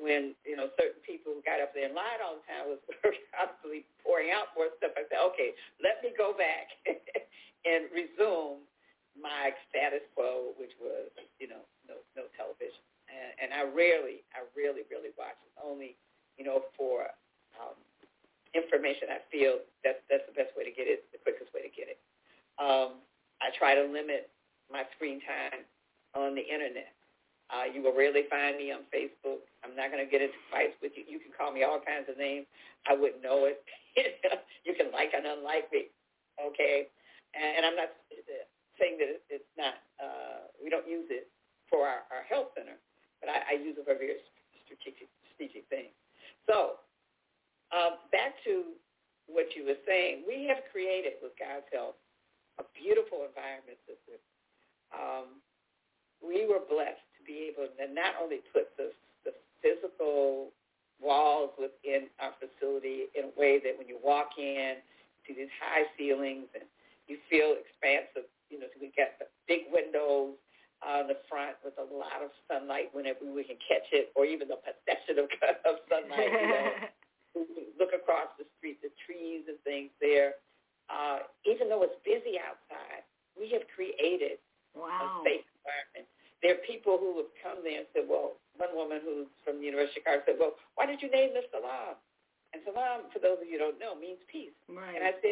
when, you know, certain people who got up there and lied all the time was [LAUGHS] constantly pouring out more stuff, I said, okay, let me go back [LAUGHS] and resume my status quo, which was, you know, no, no television. And, and I rarely, I really, really watch it. Only, you know, for um, information, I feel that's that's the best way to get it, the quickest way to get it. Um, I try to limit my screen time on the internet. Uh, you will rarely find me on Facebook. I'm not going to get into fights with you. You can call me all kinds of names. I wouldn't know it. [LAUGHS] you can like and unlike me, okay? And, and I'm not saying that it's not. Uh, we don't use it for our, our health center, but I, I use it for very strategic, strategic things. So uh, back to what you were saying, we have created with God's help a beautiful environment. Um, we were blessed to be able to not only put the, the physical walls within our facility in a way that when you walk in, see these high ceilings and you feel expansive. You know, so we got the big windows on the front with a lot of sunlight whenever we can catch it, or even the perception of, [LAUGHS] of sunlight. You know, [LAUGHS] look across the street, the trees and things there. Uh, even though it's busy outside, we have created wow. a safe environment. There are people who have come there and said, well, one woman who's from the University of Chicago said, well, why did you name this Salaam? And Salaam, for those of you who don't know, means peace. Right. And I said,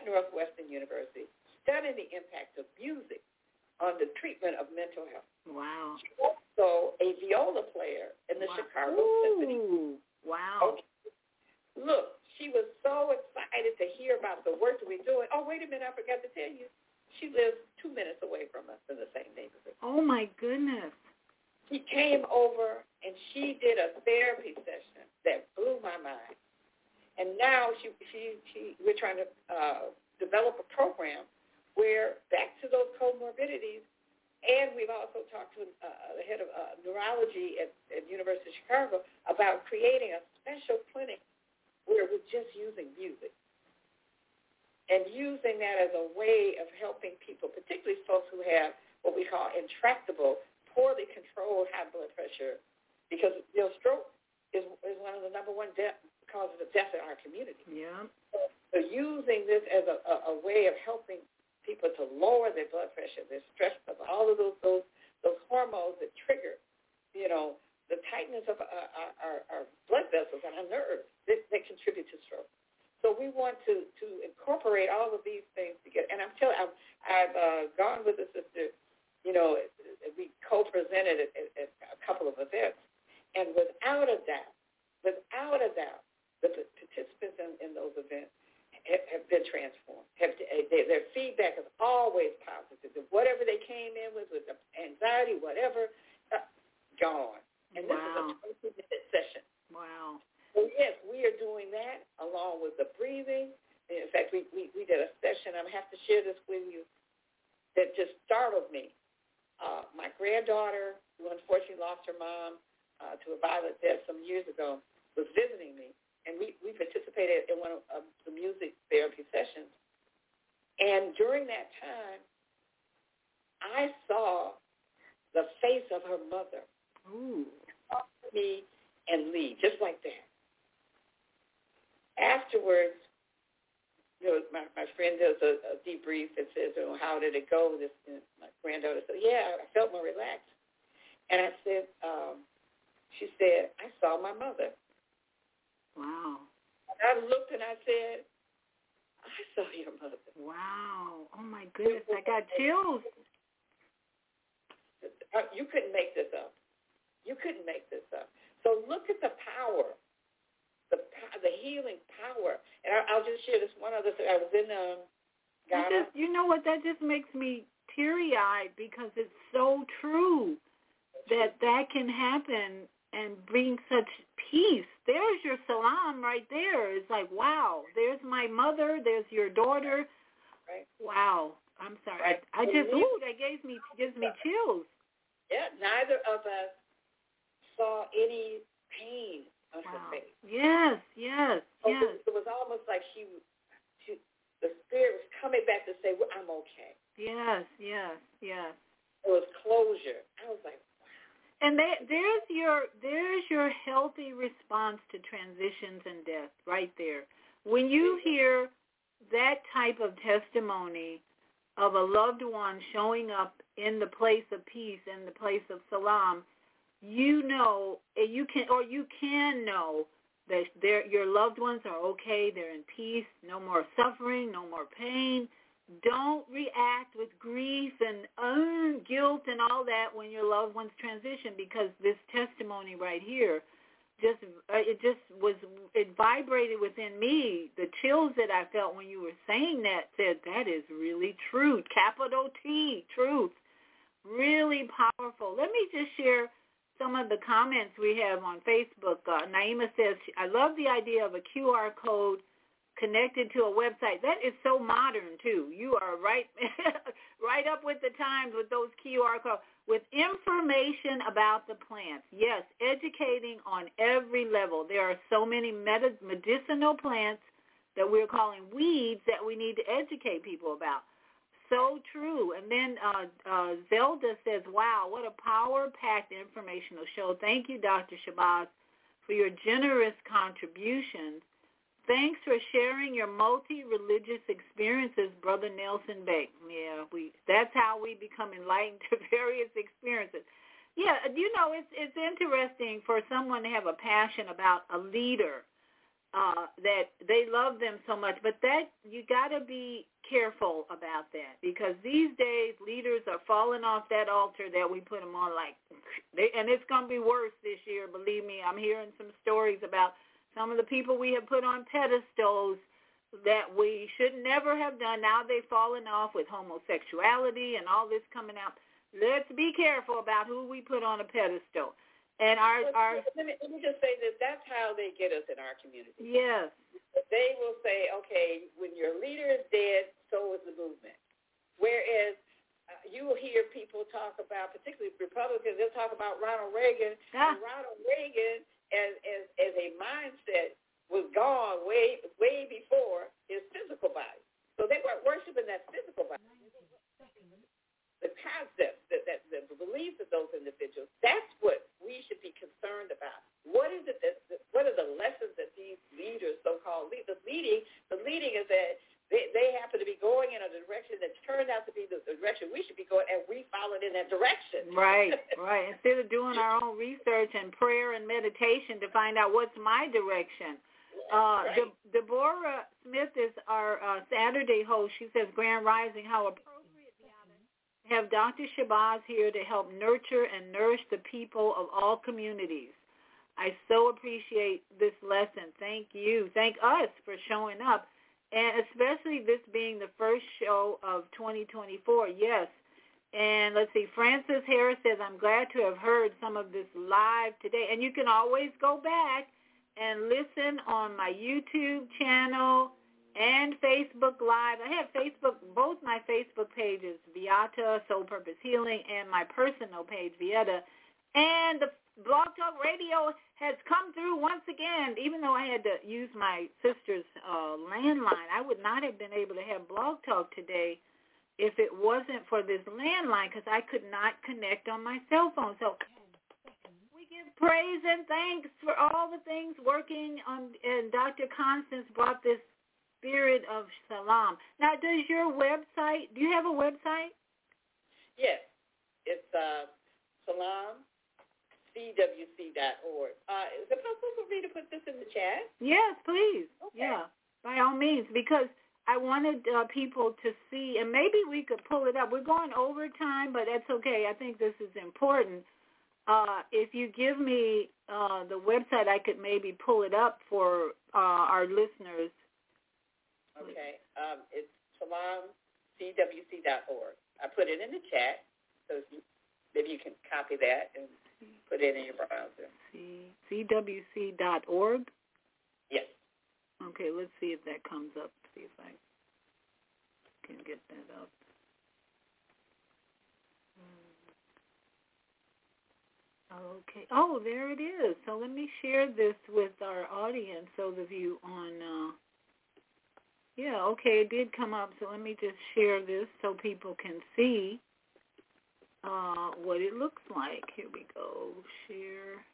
at Northwestern University, studying the impact of music on the treatment of mental health. Wow. She's also a viola player in the wow. Chicago. Symphony. Wow. Okay. Look, she was so excited to hear about the work that we're doing. Oh, wait a minute, I forgot to tell you. She lives two minutes away from us in the same neighborhood. Oh my goodness. She came over and she did a therapy session that blew my mind. And now she she she we're trying to uh, develop a program where back to those comorbidities, and we've also talked to uh, the head of uh, neurology at, at University of Chicago about creating a special clinic where we're just using music. And using that as a way of helping people, particularly folks who have what we call intractable, poorly controlled high blood pressure, because you know stroke is is one of the number one death causes of death in our community. Yeah. So using this as a, a, a way of helping people to lower their blood pressure, their stress level, all of those those those hormones that trigger, you know, the tightness of our, our, our blood vessels and our nerves that, that contribute to stroke. So we want to, to incorporate all of these things together. And I'm telling, I've, I've uh, gone with a sister, you know, we co-presented at, at, at a couple of events, and without a doubt, without a doubt, the participants in, in those events have, have been transformed. Have, they, their feedback is always positive. Whatever they came in with, with the anxiety, whatever, uh, gone. And this wow. is a 20-minute session. Wow. So yes, we are doing that along with the breathing. In fact, we, we, we did a session, to have to share this with you, that just startled me. Uh, my granddaughter, who unfortunately lost her mom uh, to a violent death some years ago, was visiting me, and we, we participated in one of, the music therapy sessions. And during that time, I saw the face of her mother Ooh. me and leave, just like that afterwards, you know, my, my friend does a, a debrief and says, oh, how did it go? This and my granddaughter said, yeah, I felt more relaxed. And I said, um, she said, I saw my mother. Wow. I looked and I said, I saw your mother. Wow. Oh my goodness, I got chills. Uh, You couldn't make this up. You couldn't make this up. So look at the power the the healing power. And I, I'll just share this one other thing. I was in um, Ghana. Just, you know what? That just makes me teary-eyed because it's so true that that can happen and bring such peace. There's your salam right there. It's like, wow, there's my mother, there's your daughter. Right. Wow. I'm sorry. Right. I, I just ooh, that gave me gives me chills. Yeah, neither of us saw any pain on wow. her face. Yes, yes, so yes. It was almost like she, she, the spirit was coming back to say, well, "I'm okay." Yes, yes, yes. It was closure. I was like, and they, there's your there's your healthy response to transitions and death right there. When you hear that type of testimony of a loved one showing up in the place of peace, in the place of salam, you know you can or you can know that your loved ones are okay, they're in peace, no more suffering, no more pain, don't react with grief and guilt and all that when your loved ones transition because this testimony right here just uh, it just was it vibrated within me the chills that i felt when you were saying that said that is really truth capital t truth. Really powerful. Let me just share some of the comments we have on facebook. Uh, naima says i love the idea of a qr code connected to a website. That is so modern too. You are right [LAUGHS] right up with the times with those QR codes with information about the plants. Yes, educating on every level. There are so many medicinal plants that we're calling weeds that we need to educate people about. So true. And then uh, uh, Zelda says, wow, what a power-packed informational show. Thank you, Dr. Shabazz, for your generous contributions Thanks for sharing your multi-religious experiences, Brother Nelson Bay. Yeah, we that's how we become enlightened [LAUGHS] to various experiences. Yeah, you know, it's it's interesting for someone to have a passion about a leader uh, that they love them so much, but that you got to be careful about that because these days leaders are falling off that altar that we put them on like [LAUGHS] they and it's going to be worse this year believe me i'm hearing some stories about some of the people we have put on pedestals that we should never have done. Now they've fallen off with homosexuality and all this coming out. Let's be careful about who we put on a pedestal. And our our let me, let me just say this: that's how they get us in our community. Yes. They will say, okay, when your leader is dead, so is the movement. Whereas uh, you will hear people talk about, particularly Republicans, they'll talk about Ronald Reagan. Ah. And Ronald Reagan as as as a mindset was gone way way before his physical body. So they weren't worshiping that physical body. The concepts that, that the beliefs of those individuals, that's what we should be concerned about. What is it that, what are the lessons that these leaders, so-called leaders, the leading, the leading is that they, they happen to be going in a direction that turned out to be the, direction we should be going, and we followed in that direction. [LAUGHS] Right, right. Instead of doing our own research and prayer and meditation to find out what's my direction. Uh, right. De- Deborah Smith is our uh, Saturday host. She says, Grand Rising, how appropriate to have Dr. Shabazz here to help nurture and nourish the people of all communities. I so appreciate this lesson. Thank you. Thank us for showing up and especially this being the first show of 2024. Yes. And let's see, Francis Harris says, I'm glad to have heard some of this live today. And you can always go back and listen on my YouTube channel and Facebook Live. I have Facebook, both my Facebook pages, Viyahta, Soul Purpose Healing, and my personal page, Viyahta. And the Blog Talk Radio has come through once again. Even though I had to use my sister's uh, landline, I would not have been able to have Blog Talk today if it wasn't for this landline because I could not connect on my cell phone. So we give praise and thanks for all the things working on. And Dr. Constance brought this spirit of salam. Now, does your website? Do you have a website? Yes, it's uh, salaam cwc.org. Uh, is it possible for me to put this in the chat? Yes, please. Okay. Yeah, by all means, because I wanted uh, people to see, and maybe we could pull it up. We're going over time, but that's okay. I think this is important. Uh, if you give me uh, the website, I could maybe pull it up for uh, our listeners. Okay. Um, it's salaamcwc.org. I put it in the chat, so you, maybe you can copy that and put it in your browser. C- CWC.org? Yes. Okay, let's see if that comes up. See if I can get that up. Okay. Oh, there it is. So let me share this with our audience, those of you on. Uh, yeah, okay, it did come up. So let me just share this so people can see uh, what it looks like. Here we go. Share.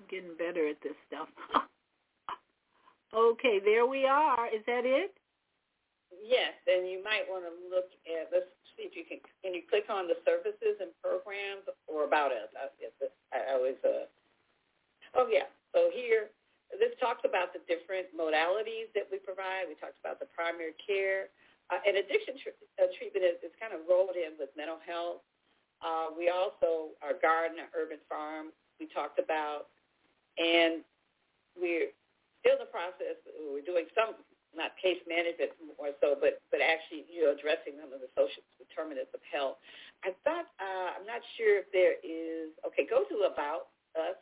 I'm getting better at this stuff. [LAUGHS] okay, there we are. Is that it? Yes, and you might want to look at, let's see if you can, can you click on the services and programs or about us? I, I always, uh, oh yeah, so here, this talks about the different modalities that we provide. We talked about the primary care. Uh, and addiction tr- uh, treatment is, is kind of rolled in with mental health. Uh, we also, our garden, our urban farm, we talked about. And we're still in the process, we're doing some not case management more so, but but actually you know addressing some of the social determinants of health. I thought uh, I'm not sure if there is. Okay, go to about us.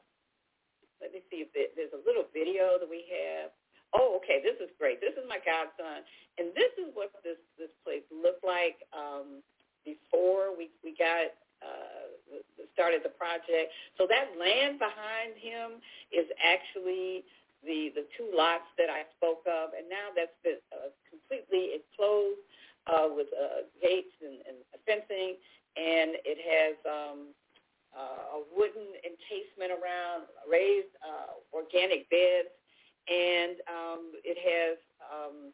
Let me see if there, there's a little video that we have. Oh, okay, this is great. This is my godson, and this is what this this place looked like um, before we we got uh, started the project. So that land behind him is actually the the two lots that I spoke of, and now that's been uh, completely enclosed uh, with uh, gates and, and fencing, and it has um, uh, a wooden encasement around, raised uh, organic beds, and um, it has um,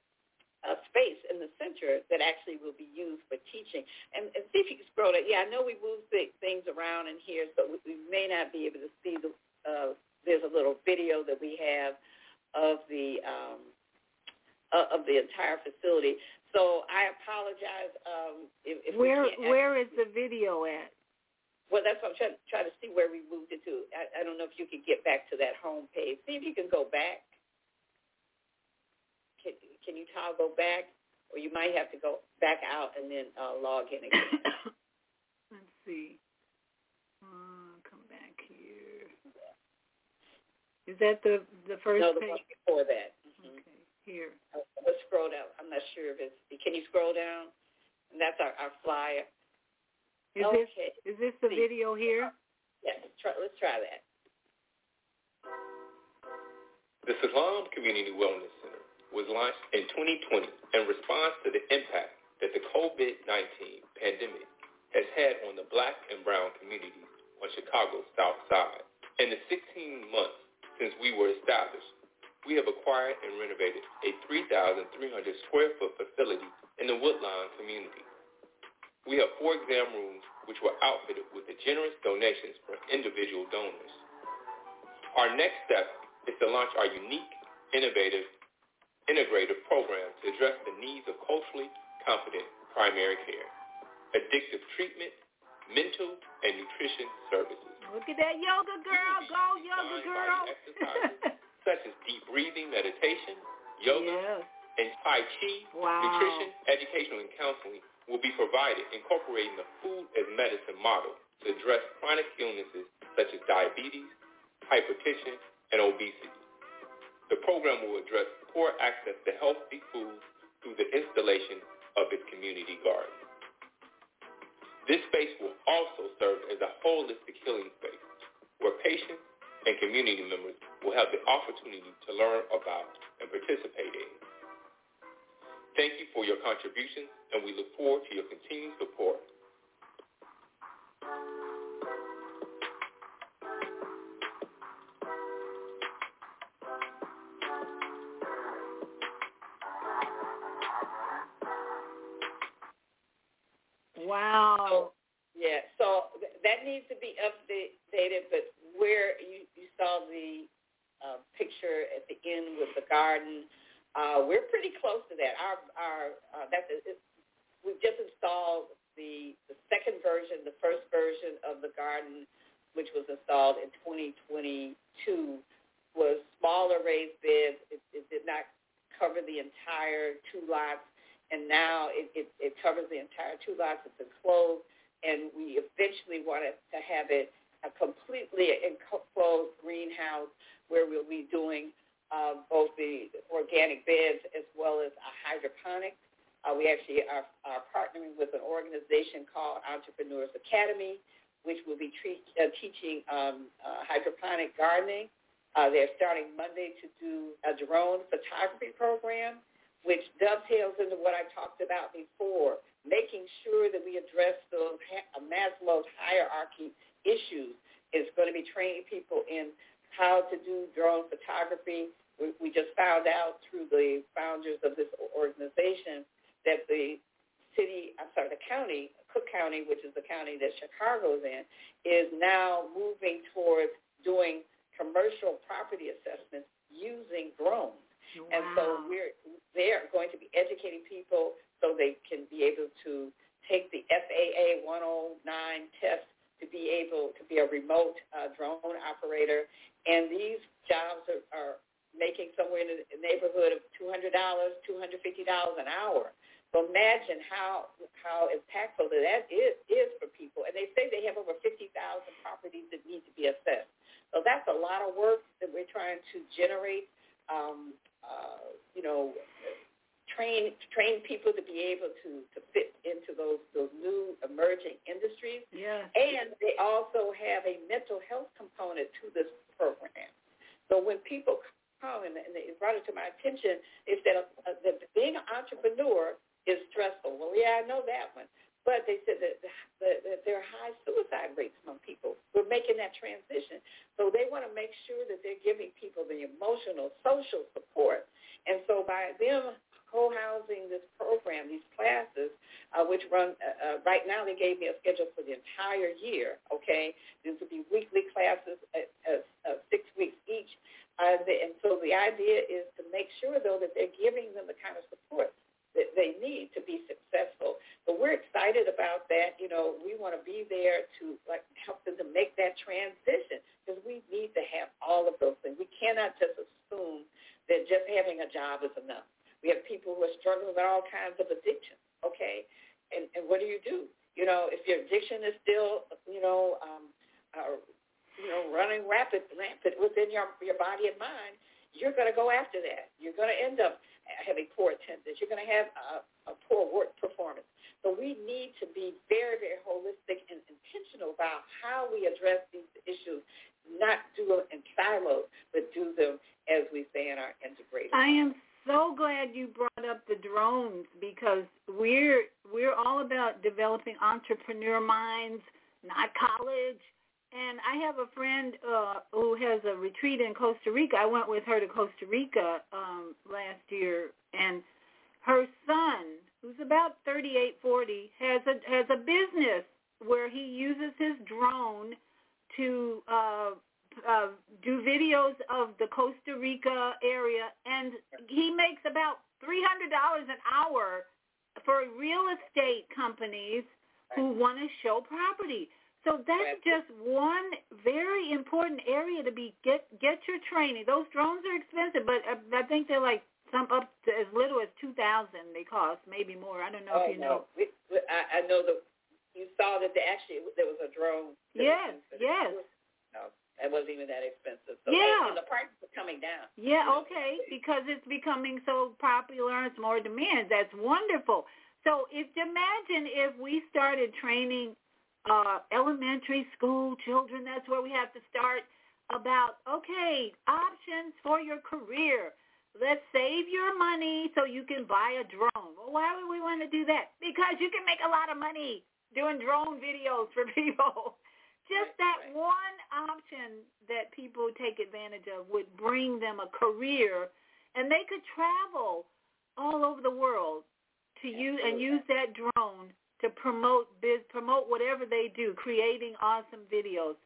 a space in the center that actually will be used for teaching. And, and see if you can scroll it. Yeah, I know we moved things around in here, so we, we may not be able to see the uh, there's a little video that we have of the um, uh, of the entire facility. So I apologize um, if, if where where is the video at? Well, that's what I'm trying, trying to see where we moved it to. I, I don't know if you could get back to that home page. See if you can go back. Can, can you toggle back, or you might have to go back out and then uh, log in again. [COUGHS] Let's see. Is that the the first no, the page? one before that. Mm-hmm. Okay, here. Let's scroll down. I'm not sure if it's. Can you scroll down? And that's our, our flyer. Is okay. this is this the See. video here? Yes. Try, let's try that. The Salaam Community Wellness Center was launched in 2020 in response to the impact that the COVID-19 pandemic has had on the black and brown communities on Chicago's South Side. In the 16 months since we were established, we have acquired and renovated a 3,300 square foot facility in the Woodlawn community. We have four exam rooms which were outfitted with the generous donations from individual donors. Our next step is to launch our unique, innovative, integrative program to address the needs of culturally competent primary care, addictive treatment, mental, and nutrition services. Look at that yoga girl. Go yoga girl. [LAUGHS] such as deep breathing, meditation, yoga, yes. and Tai Chi, wow. nutrition, educational, and counseling will be provided incorporating the food as medicine model to address chronic illnesses such as diabetes, hypertension, and obesity. The program will address poor access to healthy food through the installation of its community garden. This space will also serve as a holistic healing space where patients and community members will have the opportunity to learn about and participate in. Thank you for your contributions, and we look forward to your continued support. Wow. yeah, so th- that needs to be updated, but where you, you saw the uh, picture at the end with the garden, uh, we're pretty close to that. Our, our uh, that's it, we've just installed the the second version, the first version of the garden, which was installed in 2022, was smaller raised beds. It, it did not cover the entire two lots and now it, it, it covers the entire two lots. It's enclosed, and we eventually wanted to have it a completely enclosed greenhouse where we'll be doing uh, both the organic beds as well as a hydroponic. Uh, we actually are, are partnering with an organization called Entrepreneurs Academy, which will be tre- uh, teaching um, uh, hydroponic gardening. Uh, they're starting Monday to do a drone photography program, which dovetails into what I talked about before, making sure that we address those Maslow's hierarchy issues. Is going to be training people in how to do drone photography. We, we just found out through the founders of this organization that the city, I'm sorry, the county, Cook County, which is the county that Chicago's in, is now moving towards doing commercial property assessments using drones. Wow. And so we're they're going to be educating people so they can be able to take the FAA 109 test to be able to be a remote uh, drone operator. And these jobs are, are making somewhere in the neighborhood of $200, $250 an hour. So imagine how how impactful that is, is for people. And they say they have over 50,000 properties that need to be assessed. So that's a lot of work that we're trying to generate, um, uh, you know, train people to be able to, to fit into those, those new emerging industries. Yeah. And they also have a mental health component to this program. So when people come and, and they brought it to my attention, is that, uh, that being an entrepreneur is stressful. Well, yeah, I know that one. But they said that, that, that there are high suicide rates among people. We're making that transition. So they want to make sure that they're giving people the emotional, social support. And so by them co-housing this program, these classes, uh, which run, uh, uh, right now they gave me a schedule for the entire year, okay? These will be weekly classes, at, at, uh, six weeks each. Uh, they, and so the idea is to make sure, though, that they're giving them the kind of support that they need to be successful. But we're excited about that. You know, we want to be there to like help them to make that transition because we need to have all of those things. We cannot just assume that just having a job is enough. We have people who are struggling with all kinds of addictions. Okay, and and what do you do? You know, if your addiction is still, you know, um, uh, you know, running rapid, rampant within your your body and mind, you're going to go after that. You're going to end up having poor attendance. You're going to have a, a poor work performance. So we need to be very, very holistic and intentional about how we address these issues, not do them in silos, but do them, as we say in our integrated. I am so glad you brought up the drones because we're we're all about developing entrepreneur minds, not college. And I have a friend uh, who has a retreat in Costa Rica. I went with her to Costa Rica um, last year, and her son, who's about thirty-eight, forty, has a has a business where he uses his drone to uh, uh, do videos of the Costa Rica area, and he makes about three hundred dollars an hour for real estate companies who want to show property. So that's just one very important area to be get get your training. Those drones are expensive, but I, I think they're like some up to as little as two thousand. They cost maybe more. I don't know oh, if you know. No. We, we, I, I know that you saw that they actually there was a drone. Yes, yes. No, it wasn't even that expensive. So yeah, and the prices are coming down. Yeah, okay, because it's becoming so popular and it's more demand. That's wonderful. So if imagine if we started training uh, elementary school children, that's where we have to start about, okay, options for your career. Let's save your money so you can buy a drone. Well, why would we want to do that? Because you can make a lot of money doing drone videos for [LAUGHS] people. Just that one option that people take advantage of would bring them a career, and they could travel all over the world to use and use that drone to promote biz, promote whatever they do, creating awesome videos.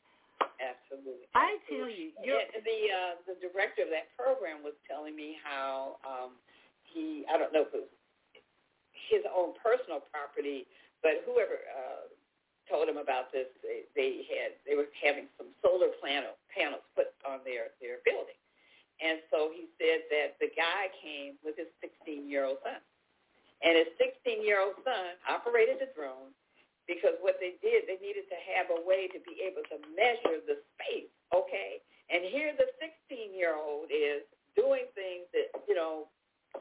Absolutely. I tell you, yeah, the uh, the director of that program was telling me how um, he I don't know if it was his own personal property, but whoever uh, told him about this, they, they had they were having some solar panel panels put on their their building, and so he said that the guy came with his 16 year old son and his 16-year-old son operated the drone because what they did, they needed to have a way to be able to measure the space, okay? And here the 16-year-old is doing things that, you know,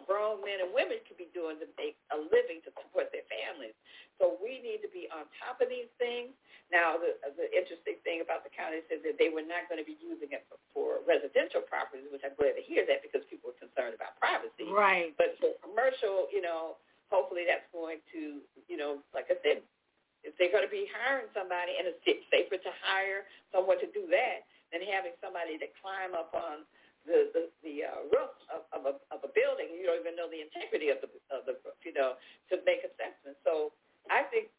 grown men and women could be doing to make a living to support their families. So we need to be on top of these things. Now, the, the interesting thing about the county is that they were not going to be using it for, for residential properties, which I'm glad to hear that because people are concerned about privacy. Right. But for commercial, you know, hopefully that's going to, you know, like I said, if they're going to be hiring somebody and it's safer to hire someone to do that than having somebody to climb up on the the, the uh, roof of, of a of a building. You don't even know the integrity of the of the roof, you know, to make assessments. So I think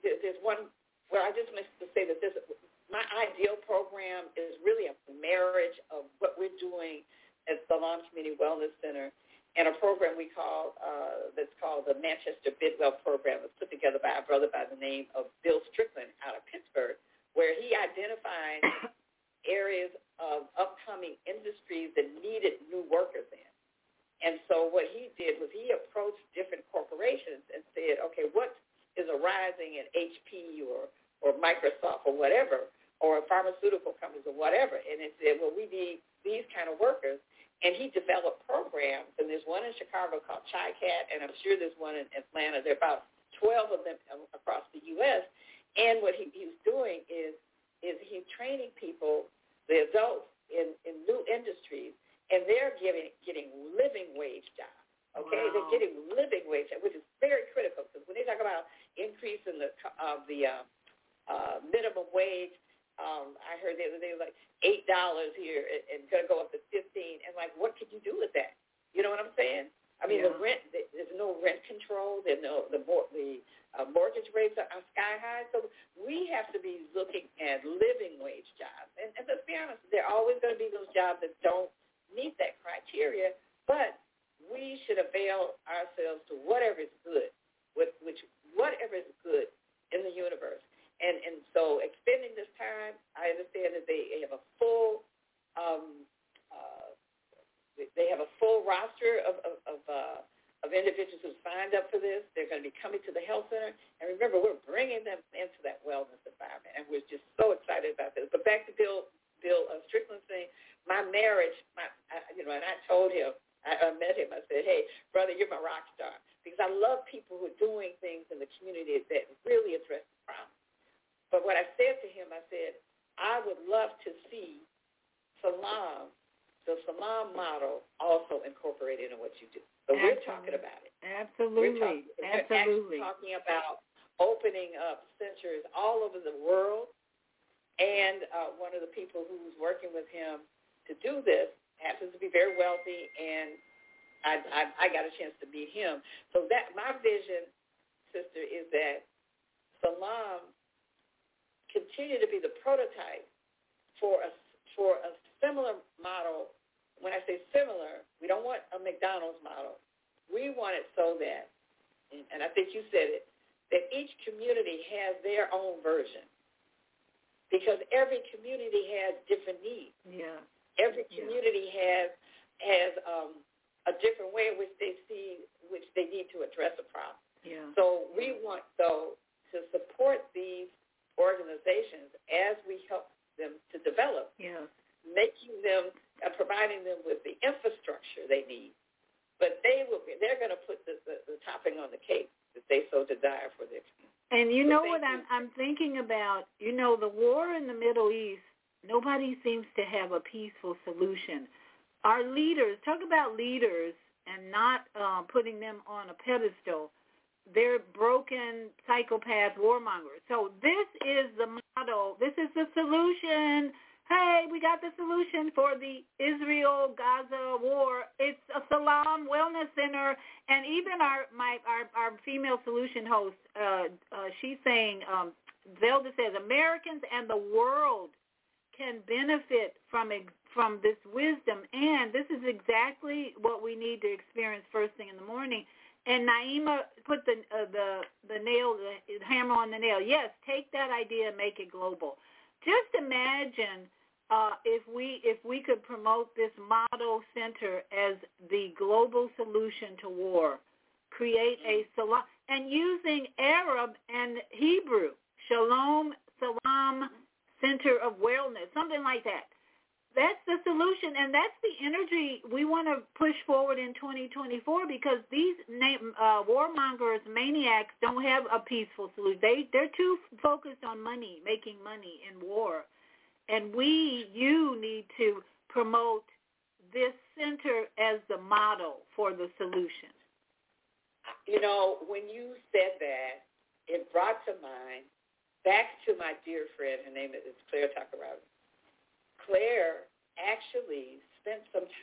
there's one where I just want to say that this my ideal program is really a marriage of what we're doing at the Salaam Community Wellness Center and a program we call uh, that's called the Manchester Bidwell Program. It's put together by a brother by the name of Bill Strickland out of Pittsburgh, where he identifies. whatever, or pharmaceutical companies or whatever, and it said, well, we need these kind of workers. And he developed programs, and there's one in Chicago called ChiCAT, and I'm sure there's one in Atlanta. They're about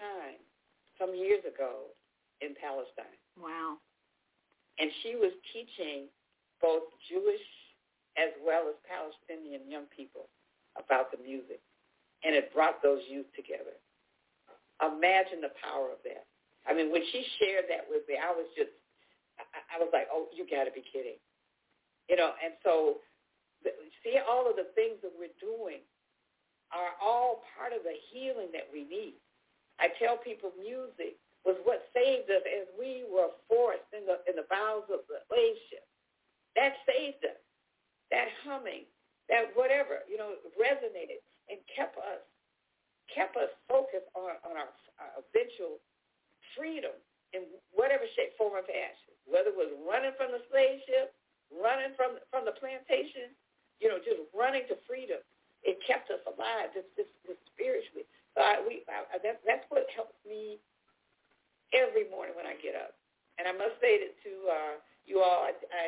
time some years ago in Palestine. Wow. And she was teaching both Jewish as well as Palestinian young people about the music. And it brought those youth together. Imagine the power of that. I mean, when she shared that with me, I was just, I, I was like, oh, you got to be kidding. You know, and so see all of the things that we're doing are all part of the healing that we need. I tell people music was what saved us as we were forced in the in the bowels of the slave ship. That saved us. That humming, that whatever, you know, resonated and kept us kept us focused on, on our, our eventual freedom in whatever shape, form, or fashion. Whether it was running from the slave ship, running from from the plantation, you know, just running to freedom it kept us alive just, just, just spiritually. So I, we, I, that, that's what helps me every morning when I get up. And I must say that to uh, you all, I, I,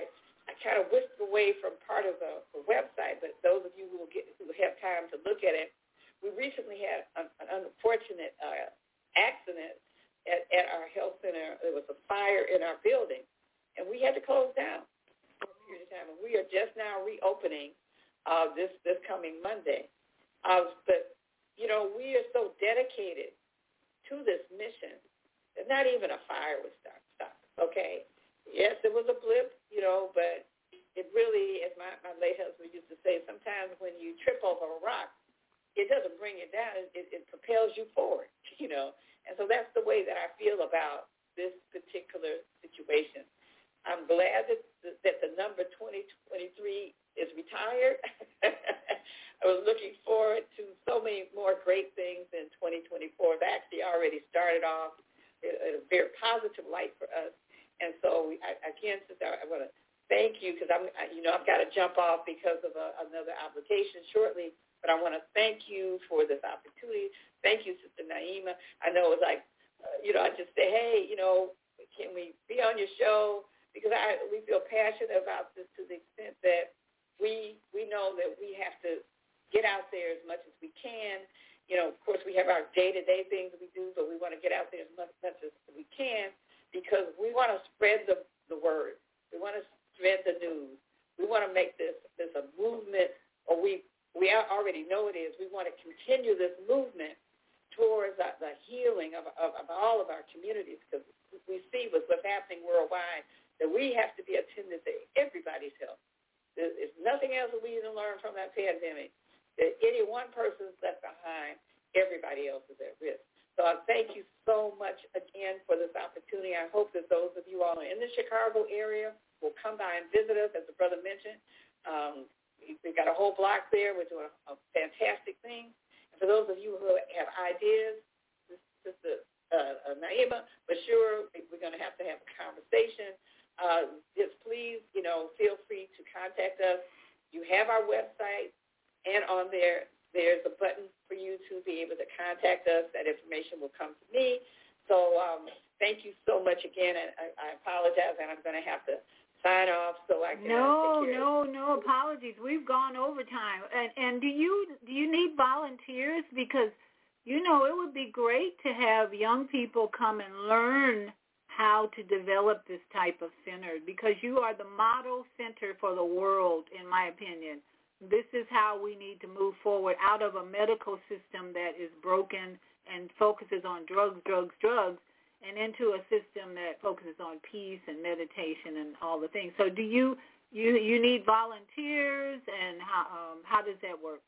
I kind of whisked away from part of the, the website, but those of you who will get who have time to look at it, we recently had an, an unfortunate uh, accident at, at our health center. There was a fire in our building, and we had to close down for a period of time. And we are just now reopening uh, this this coming Monday. Uh, but you know, we are so dedicated to this mission that not even a fire would stop. Stop. Okay. Yes, it was a blip, you know, but it really, as my, my late husband used to say, sometimes when you trip over a rock, it doesn't bring you down. It, it, it propels you forward, [LAUGHS] you know. And so that's the way that I feel about this particular situation. I'm glad that that the number 2023 is retired. [LAUGHS] I was looking forward to so many more great things in 2024. It actually already started off in a very positive light for us. And so, we, I, again, sister, I want to thank you because I'm, you know, I've got to jump off because of a, another obligation shortly. But I want to thank you for this opportunity. Thank you, Sister Naima. I know it was like, uh, you know, I just say, hey, you know, can we be on your show? Because I we feel passionate about this to the extent that we we know that we have to get out there as much as we can. You know, of course, we have our day-to-day things we do, but we want to get out there as much, much as we can because we want to spread the the word. We want to spread the news. We want to make this this a movement, or we we already know it is. We want to continue this movement towards the, the healing of, of, of all of our communities because we see with what's happening worldwide that we have to be attending to everybody's health. There's nothing else we to learn from that pandemic. That any one person is left behind, everybody else is at risk. So I thank you so much again for this opportunity. I hope that those of you all in the Chicago area will come by and visit us, as the brother mentioned. Um, we've got a whole block there. We're doing a, a fantastic thing. And for those of you who have ideas, Sister uh, uh, Naima, but sure, we're going to have to have a conversation uh, just please, you know, feel free to contact us. You have our website, and on there, there's a button for you to be able to contact us. That information will come to me. So um, thank you so much again, and I, I apologize, and I'm going to have to sign off so I can. No, no, no apologies. We've gone overtime, and and do you do you need volunteers because you know it would be great to have young people come and learn how to develop this type of center because you are the model center for the world, in my opinion. This is how we need to move forward out of a medical system that is broken and focuses on drugs, drugs, drugs, and into a system that focuses on peace and meditation and all the things. So, do you you you need volunteers, and how um, how does that work?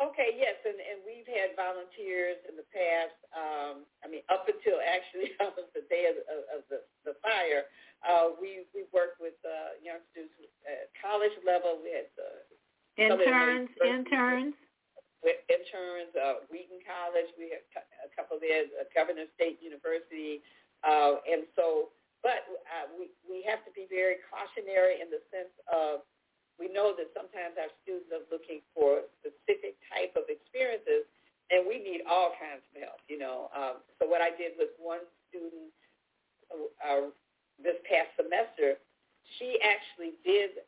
Okay, yes, and, and we've had volunteers in the past, um, I mean, up until [LAUGHS] actually almost the day of, of, of the, the fire, uh, we, we worked with uh, young students at college level. We had uh, the interns, interns. With interns, uh, Wheaton College, we had a couple there, uh, Governors State University, uh, and so, but uh, we, we have to be very cautionary in the sense of we know that sometimes our students are looking for specific all kinds of help, you know. Um, so what I did with one student uh, this past semester, she actually did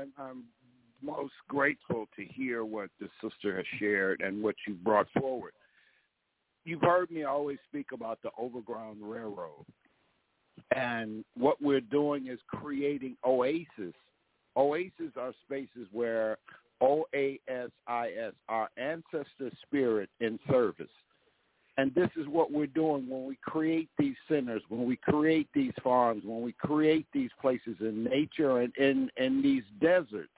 I'm, I'm most grateful to hear what the sister has shared and what you brought forward. You've heard me always speak about the Overground Railroad. And what we're doing is creating oases. Oases are spaces where O-A-S-I-S, our ancestor spirit in service, and this is what we're doing when we create these centers, when we create these farms, when we create these places in nature and in, in these deserts.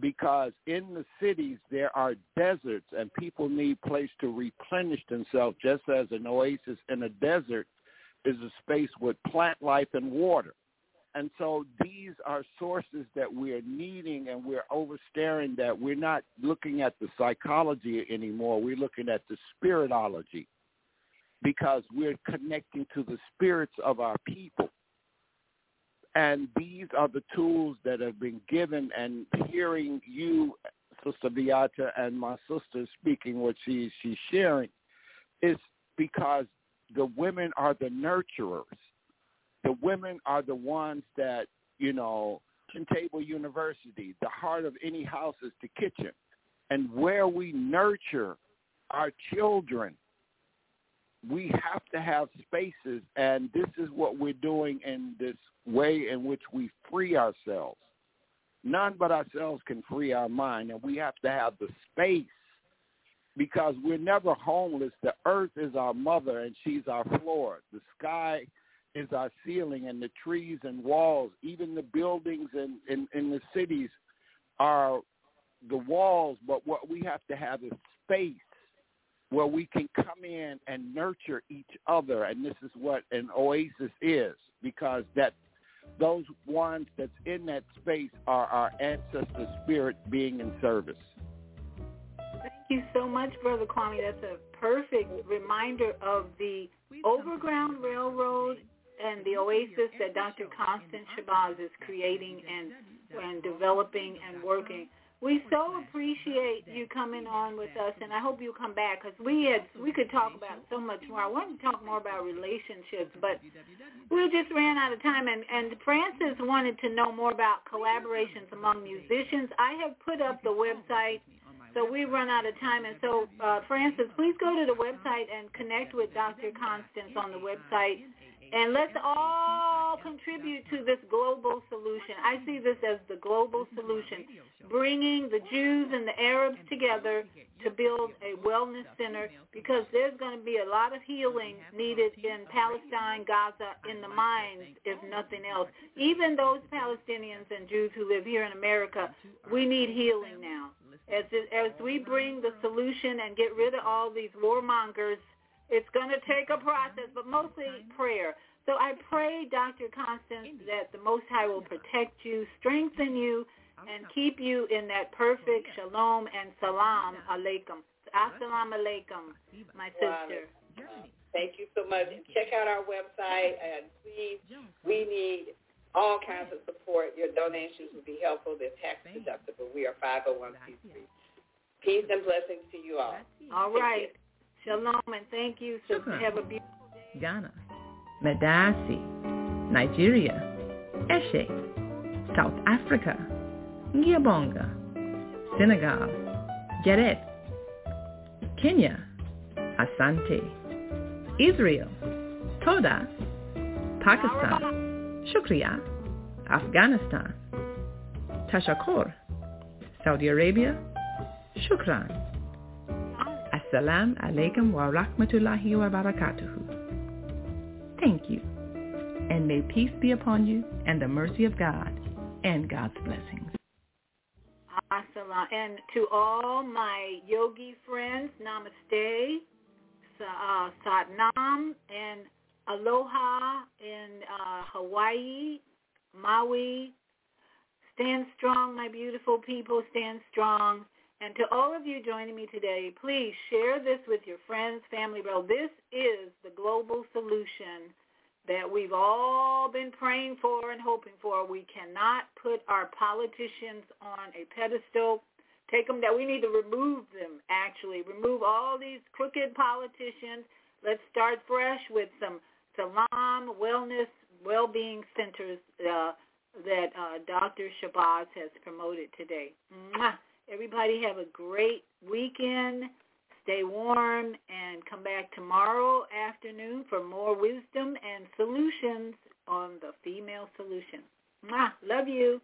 Because in the cities there are deserts and people need place to replenish themselves just as an oasis in a desert is a space with plant life and water these are sources that we're needing and we're overstaring that we're not looking at the psychology anymore. We're looking at the spiritology because we're connecting to the spirits of our people. And these are the tools that have been given and hearing you, Sister Viyahta, and my sister speaking what she, she's sharing is because the women are the nurturers. The women are the ones that, you know, Table University, the heart of any house is the kitchen. And where we nurture our children we have to have spaces, and this is what we're doing in this way in which we free ourselves. None but ourselves can free our mind, and we have to have the space because we're never homeless. The earth is our mother, and she's our floor. The sky is our ceiling, and the trees and walls, even the buildings in, in, in the cities are the walls, but what we have to have is space where we can come in and nurture each other. And this is what an oasis is because that those ones that's in that space are our ancestor spirit being in service. Thank you so much brother kwame. That's a perfect reminder of the overground railroad and the oasis that dr constance shabazz is creating and and developing and working we so appreciate you coming on with us, and I hope you come back because we had we could talk about so much more. I wanted to talk more about relationships, but we just ran out of time. And and Francis wanted to know more about collaborations among musicians. I have put up the website, so we run out of time. And so, uh, Francis, please go to the website and connect with Dr. Constance on the website and let's all contribute to this global solution. I see this as the global solution, bringing the Jews and the Arabs together to build a wellness center because there's going to be a lot of healing needed in Palestine, Gaza, in the minds, if nothing else. Even those Palestinians and Jews who live here in America, we need healing now. As, as we bring the solution and get rid of all these warmongers – it's going to take a process, but mostly prayer. So I pray, Dr. Constance, that the Most High will protect you, strengthen you, and keep you in that perfect shalom and salam alaikum. Assalamu alaikum, my sister. Thank you so much. Check out our website, and please, we need all kinds of support. Your donations would be helpful. They're tax deductible. We are 501c3. Peace and blessings to you all. All right. Shalom and thank you. So have a beautiful day. Ghana, Medasi, Nigeria, Eshe, South Africa, Ngiyabonga, Senegal, Geret, Kenya, Asante, Israel, Toda, Pakistan, Shukriya, Afghanistan, Tashakor, Saudi Arabia, Shukran, Assalamu alaikum wa rahmatullahi wa barakatuhu. Thank you. And may peace be upon you and the mercy of God and God's blessings. Assalamu. And to all my yogi friends, namaste, uh, satnam, and aloha in uh, Hawaii, Maui. Stand strong, my beautiful people. Stand strong. And to all of you joining me today, please share this with your friends, family. Well, this is the global solution that we've all been praying for and hoping for. We cannot put our politicians on a pedestal. Take them that we need to remove them, actually. Remove all these crooked politicians. Let's start fresh with some salaam, wellness, well-being centers uh, that uh, Dr. Shabazz has promoted today. Mwah. Everybody have a great weekend. Stay warm and come back tomorrow afternoon for more wisdom and solutions on the female solution. Mwah, love you.